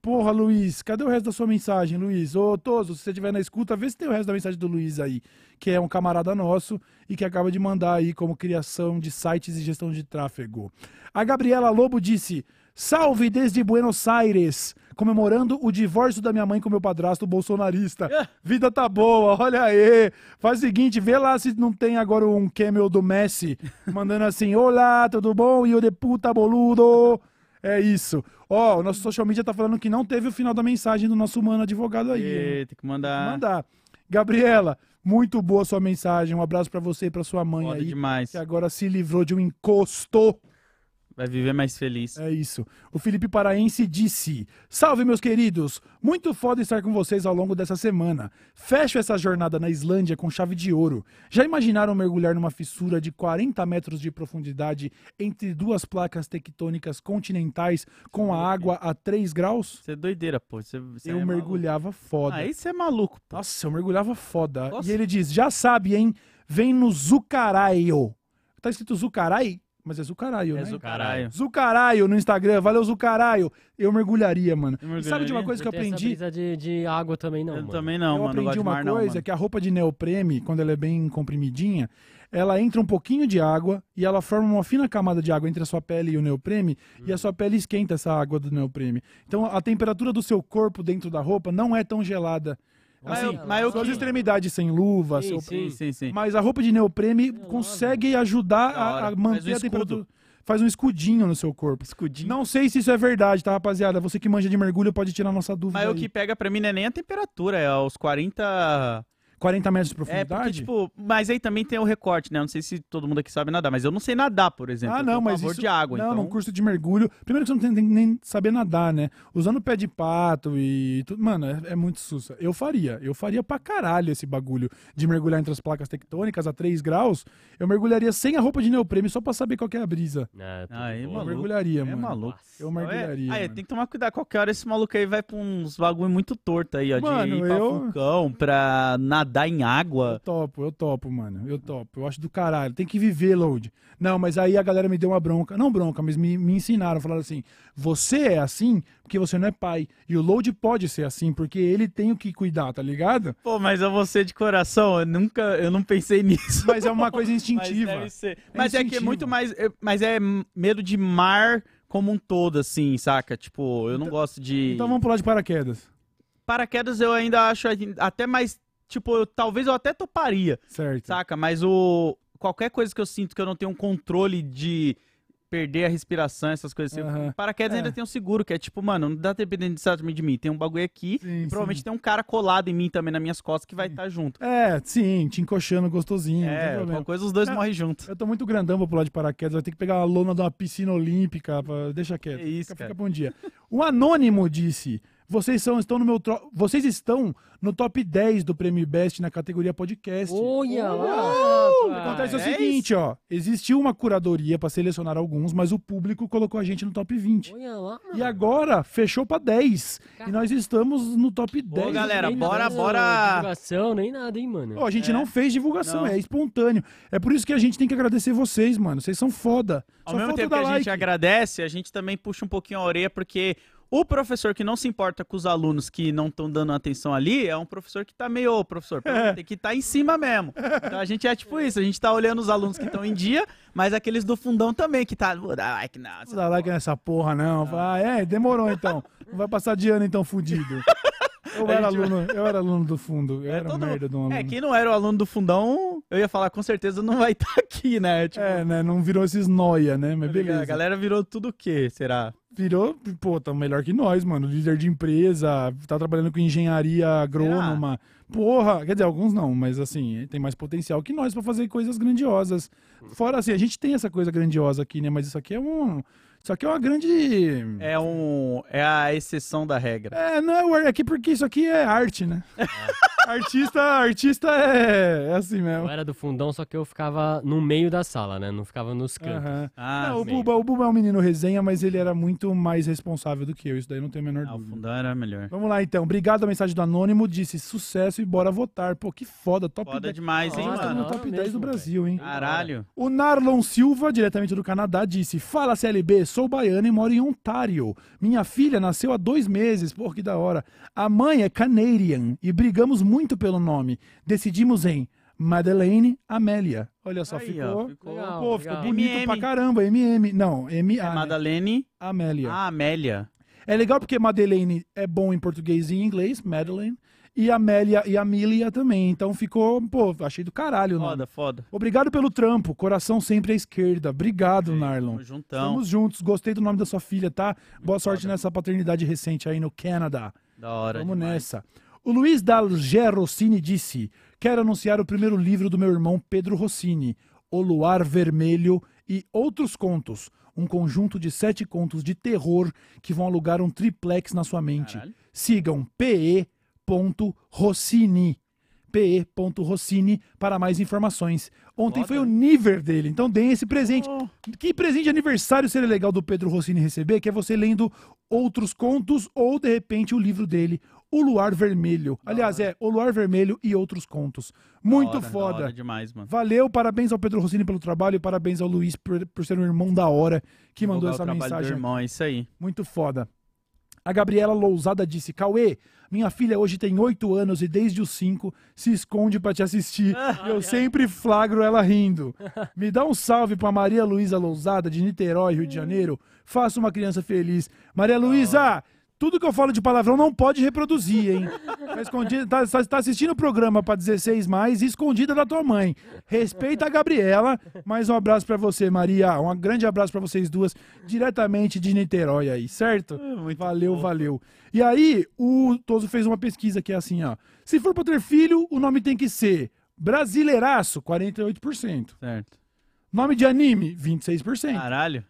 Porra, Luiz, cadê o resto da sua mensagem, Luiz? Ô, Toso, se você estiver na escuta, vê se tem o resto da mensagem do Luiz aí, que é um camarada nosso e que acaba de mandar aí como criação de sites e gestão de tráfego. A Gabriela Lobo disse: Salve desde Buenos Aires, comemorando o divórcio da minha mãe com meu padrasto bolsonarista. Vida tá boa, olha aí. Faz o seguinte, vê lá se não tem agora um cameo do Messi, mandando assim: Olá, tudo bom? E o de puta boludo. É isso. Ó, o nosso social media tá falando que não teve o final da mensagem do nosso mano advogado aí. E, tem que mandar. Mandar. Gabriela, muito boa sua mensagem. Um abraço pra você e pra sua mãe Foda aí, demais. que agora se livrou de um encosto. Vai viver mais feliz. É isso. O Felipe Paraense disse: Salve, meus queridos! Muito foda estar com vocês ao longo dessa semana. Fecho essa jornada na Islândia com chave de ouro. Já imaginaram mergulhar numa fissura de 40 metros de profundidade entre duas placas tectônicas continentais com a água a 3 graus? Você é doideira, pô. Você, você Eu é mergulhava foda. Maluco. Aí você é maluco, pô. Nossa, eu mergulhava foda. Nossa. E ele diz: já sabe, hein? Vem no Zucaraio. Tá escrito Zucarai? Mas é Zucaraio, É né? do caralho. Zucaraio no Instagram. Valeu, Zucaraio. Eu mergulharia, mano. Eu E sabe de uma mergulharia? coisa que eu Não tem essa aprendi? brisa de, de água também, não, Eu mano. também não, eu mano. Não aprendi uma mar, não, coisa, mano. que a roupa de neoprene, quando ela é bem comprimidinha, ela entra um pouquinho de água e ela forma uma fina camada de água entre a sua pele e o neoprene, e a Hum. sua pele esquenta essa água do neoprene. Então a temperatura do seu corpo dentro da roupa não é tão gelada. Mas Assim, eu- mas eu suas que- extremidades sem luva, Sim, seu Sim, sim, sim. Mas a roupa de neoprene consegue ajudar a, a manter um a temperatura. Faz um escudinho no seu corpo. Escudinho. Não sei se isso é verdade, tá, rapaziada? Você que manja de mergulho pode tirar nossa dúvida. Mas o aí. que pega pra mim não é nem a temperatura, é os 40. 40 metros de É, profundidade? porque, tipo, mas aí também tem o recorte, né? Eu Não sei se todo mundo aqui sabe nadar, mas eu não sei nadar, por exemplo. Ah, não, mas isso... de água, Não, então. num curso de mergulho... Primeiro que você não tem, nem saber nadar, né? Usando pé de pato e tudo... Mano, é, é muito sussa. Eu faria. Eu faria pra caralho esse bagulho de mergulhar entre as placas tectônicas a 3 graus. Eu mergulharia sem a roupa de neoprene só pra saber qual que é a brisa. Ah, tudo Aí. Eu maluco. mergulharia, É mano. maluco. Eu mergulharia. Aí, mano. tem que tomar cuidado. Qualquer hora esse maluco aí vai pra uns bagulho muito torto aí, ó. Mano, de ir pra eu- vulcão, pra nadar em Eu água. topo, eu topo, mano. Eu topo. Eu acho do caralho. Tem que viver, Load. Não, mas aí a galera me deu uma bronca. Não bronca, mas me, me ensinaram. Falaram assim: você é assim porque você não é pai. E o Load pode ser assim porque ele tem o que cuidar, tá ligado? Pô, mas eu vou ser de coração, eu nunca, eu não pensei nisso. Mas é uma coisa [LAUGHS] Mas instintiva. deve ser. É Mas é que é muito mais. é- Mas é medo de mar como um todo, assim, saca? Tipo, eu não gosto de. Então vamos pular de paraquedas. Paraquedas eu ainda acho até mais. Tipo, eu- talvez eu até toparia, Certo. saca? Mas o. Qualquer coisa que eu sinto que eu não tenho um controle de perder a respiração, essas coisas assim. Aham. Paraquedas É. ainda tem um seguro, que é tipo, mano, não dá dependendo exatamente de mim. Tem um bagulho aqui. Sim, provavelmente sim. tem um cara colado em mim também, nas minhas costas, que vai estar junto. É, sim, te encoxando gostosinho. É, qualquer coisa os dois É. morrem junto. Eu tô muito grandão pra pular de paraquedas. Vai ter que pegar a lona de uma piscina olímpica. Pra... Deixa quieto. Que isso, fica, cara. fica um dia. O Anônimo disse: Vocês, são, estão no meu tro- Vocês estão no top 10 do Prêmio Best na categoria podcast. Olha lá, O que rapaz. acontece é o seguinte, ó. Existiu uma curadoria pra selecionar alguns, mas o público colocou a gente no top 20. Olha lá, E agora fechou pra 10. E nós estamos no top 10. galera, Nem bora, nada, bora. Divulgação, nem nada, hein, mano. Ó, a gente É. não fez divulgação, Não. é espontâneo. É por isso que a gente tem que agradecer vocês, mano. Vocês são foda. Ao Só mesmo tempo que a gente like. agradece, a gente também puxa um pouquinho a orelha, porque o professor que não se importa com os alunos que não estão dando atenção ali é um professor que tá meio, ô, professor, É. tem que estar em cima mesmo. Então a gente é tipo isso, a gente tá olhando os alunos que estão em dia, mas aqueles do fundão também, que tá, vou dar like, não. Não dá like nessa porra, não. Ah, é? Demorou então. Não vai passar de ano então, fudido. [LAUGHS] Eu era gente aluno, eu era aluno do fundo. Eu É, era todo- merda de um aluno. É, quem não era o aluno do fundão, eu ia falar, com certeza não vai estar [LAUGHS] aqui, né? Tipo, É, né? Não virou esses noia, né? Mas beleza. a galera virou tudo o quê, será? Virou, pô, tá melhor que nós, mano. Líder de empresa, tá trabalhando com engenharia agrônoma. Porra, quer dizer, alguns não, mas assim, tem mais potencial que nós pra fazer coisas grandiosas. Fora assim, a gente tem essa coisa grandiosa aqui, né? Mas isso aqui é um. Isso aqui é uma grande. É um. É a exceção da regra. É, não é aqui porque isso aqui é arte, né? [LAUGHS] artista, artista é, é assim Eu mesmo. era do fundão, só que eu ficava no meio da sala, né? Não ficava nos cantos. Aham. Ah, Não, o sim. Buba, o Buba é um menino resenha, mas ele era muito mais responsável do que eu. Isso daí não tenho a menor Ah, o dúvida. fundão era melhor. Vamos lá então. Obrigado a mensagem do Anônimo. Disse sucesso e bora votar. Pô, que foda. Top Foda 10. demais, hein, Nossa, mano? top mesmo, 10 do velho. Brasil, hein? Caralho. O Narlon Silva, diretamente do Canadá, disse: Fala CLB, sou baiana e moro em Ontário. Minha filha nasceu há dois meses. Pô, que da hora. A mãe é Canadian e brigamos muito pelo nome. Decidimos em Madeleine Amélia. Olha só, Aí, ficou. ó, ficou- Legal. Pô, ficou bonito MM. pra caramba. MM. Não, M É A Madalene. Amélia. Ah, Amélia. É legal porque Madeleine é bom em português e em inglês, Madeleine. E Amélia e Amília também. Então ficou, pô, achei do caralho o nome. Foda, foda. Obrigado pelo trampo. Coração sempre à esquerda. Obrigado, Narlon. Tamo juntão. Estamos juntos. Gostei do nome da sua filha, tá? Boa sorte nessa paternidade recente aí no Canadá. Da hora. Vamos demais. nessa. O Luiz Dalger Rossini disse: Quero anunciar o primeiro livro do meu irmão Pedro Rossini, O Luar Vermelho e Outros Contos. Um conjunto de sete contos de terror que vão alugar um triplex na sua mente. Caralho. Sigam pe.rossini. pe.rossini para mais informações. Ontem Foda. foi o nível dele, então deem esse presente. Oh, Que presente de aniversário seria legal do Pedro Rossini receber, que é você lendo outros contos ou, de repente, o livro dele, O Luar Vermelho. Aliás, é O Luar Vermelho e Outros Contos. Muito da hora, da foda. hora demais, mano. Valeu, parabéns ao Pedro Rossini pelo trabalho e parabéns ao Luiz por, por ser um irmão da hora que mandou Divulgar essa trabalho do mensagem. irmão, é isso aí. Muito foda. A Gabriela Lousada disse: Cauê, minha filha hoje tem 8 anos e desde os 5 se esconde pra te assistir. e [LAUGHS] eu sempre flagro ela rindo. Me dá um salve pra Maria Luísa Lousada, de Niterói, Rio de Janeiro. Faça uma criança feliz. Maria Luísa, tudo que eu falo de palavrão não pode reproduzir, hein? Tá, escondida, tá, tá- tá assistindo o programa pra 16 mais escondida da tua mãe. Respeita a Gabriela. Mais um abraço pra você, Maria. Um grande abraço pra vocês duas, diretamente de Niterói aí, certo? valeu, valeu. E aí, o Toso fez uma pesquisa que é assim, ó. Se for pra ter filho, o nome tem que ser Brasileiraço, 48%. Certo. Nome de anime, 26%. Caralho.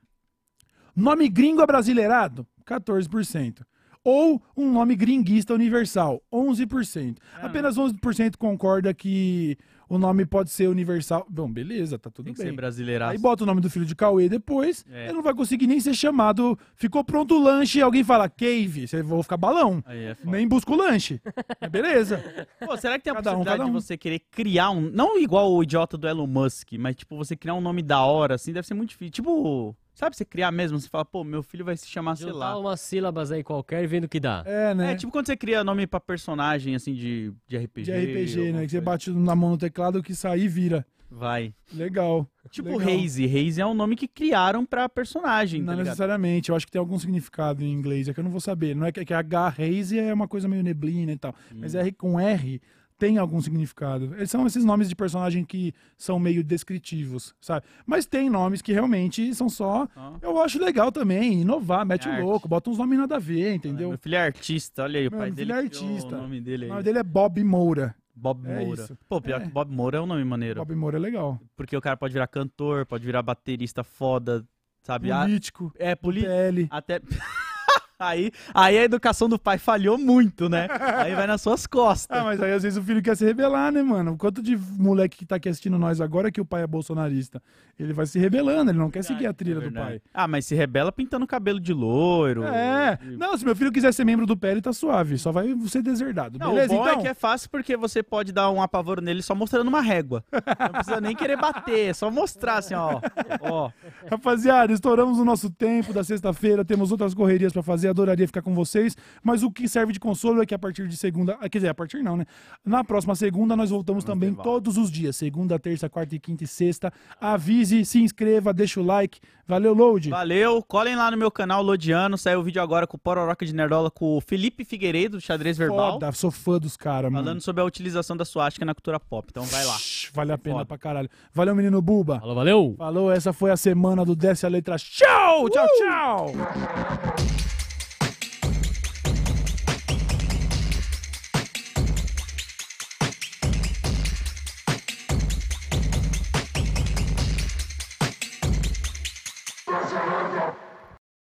Nome gringo abrasileirado, 14%. Ou um nome gringuista universal, 11%. Apenas 11% concorda que o nome pode ser universal. Bom, beleza, tá tudo Tem que bem. ser brasileiraço. Aí bota o nome do filho de Cauê depois, É. ele não vai conseguir nem ser chamado. Ficou pronto o lanche, alguém fala Cave, você vai ficar balão. É. Nem busca o lanche. Mas beleza. [LAUGHS] Pô, será que tem a Cada um, possibilidade cada um. de você querer criar um. Não igual o idiota do Elon Musk, mas tipo, você criar um nome da hora, assim, deve ser muito difícil. Tipo, sabe você criar mesmo? Você fala, pô, meu filho vai se chamar, sei lá. umas sílabas aí qualquer e vendo o que dá. É, né? É, tipo quando você cria nome pra personagem, assim, de, de RPG. de RPG, né? Que você coisa. bate na mão no teclado, que sair vira. Vai. Legal. Tipo Legal. Haze. Haze é um nome que criaram pra personagem, tá Não ligado? necessariamente, eu acho que tem algum significado em inglês, é que eu não vou saber. Não é que, que H, Haze é uma coisa meio neblina e tal. Mas Hum. R com R tem algum significado. Eles são esses nomes de personagem que são meio descritivos, sabe? Mas tem nomes que realmente são só. Ó. Eu acho legal também, inovar, mete É o arte. louco, bota uns nomes nada a ver, entendeu? Meu filho é artista, olha aí, o Meu pai filho dele é criou artista. o nome dele O aí. nome dele é Bob Moura. Bob É Moura. isso. Pô, pior É. que Bob Moura é um nome maneiro. Bob Moura é legal. Porque o cara pode virar cantor, pode virar baterista foda, sabe? A- Político, É, político. Até. [LAUGHS] aí, aí a educação do pai falhou muito, né? Aí vai nas suas costas. Ah, mas aí às vezes o filho quer se rebelar, né, mano? Quanto de moleque que tá aqui assistindo nós agora que o pai é bolsonarista? Ele vai se rebelando, ele não quer seguir a trilha É do pai. Ah, mas se rebela pintando o cabelo de loiro. É. De- Não, se meu filho quiser ser membro do PL, tá suave. Só vai ser deserdado. Não, Beleza, o bom então? é que é fácil porque você pode dar um apavoro nele só mostrando uma régua. Não precisa nem querer bater, é só mostrar assim, ó. Ó. [LAUGHS] Rapaziada, estouramos o nosso tempo da sexta-feira, temos outras correrias pra fazer, adoraria ficar com vocês, mas o que serve de consolo é que a partir de segunda, ah, quer dizer, a partir não, né? Na próxima segunda nós voltamos também intervalo. todos os dias, segunda, terça, quarta e quinta e sexta. Avise, se inscreva, deixa o like. Valeu, Load. Valeu, colhem lá no meu canal Lodiano, saiu o vídeo agora com o Pororoca de Nerdola com o Felipe Figueiredo, do Xadrez Verbal, Foda, sou fã dos caras, mano. falando sobre a utilização da suástica na cultura pop. Então vai lá. Vale a pena Foda. pra caralho. Valeu, menino Buba. Falou, valeu! Falou, essa foi a semana do Desce a Letra. Tchau, tchau, tchau.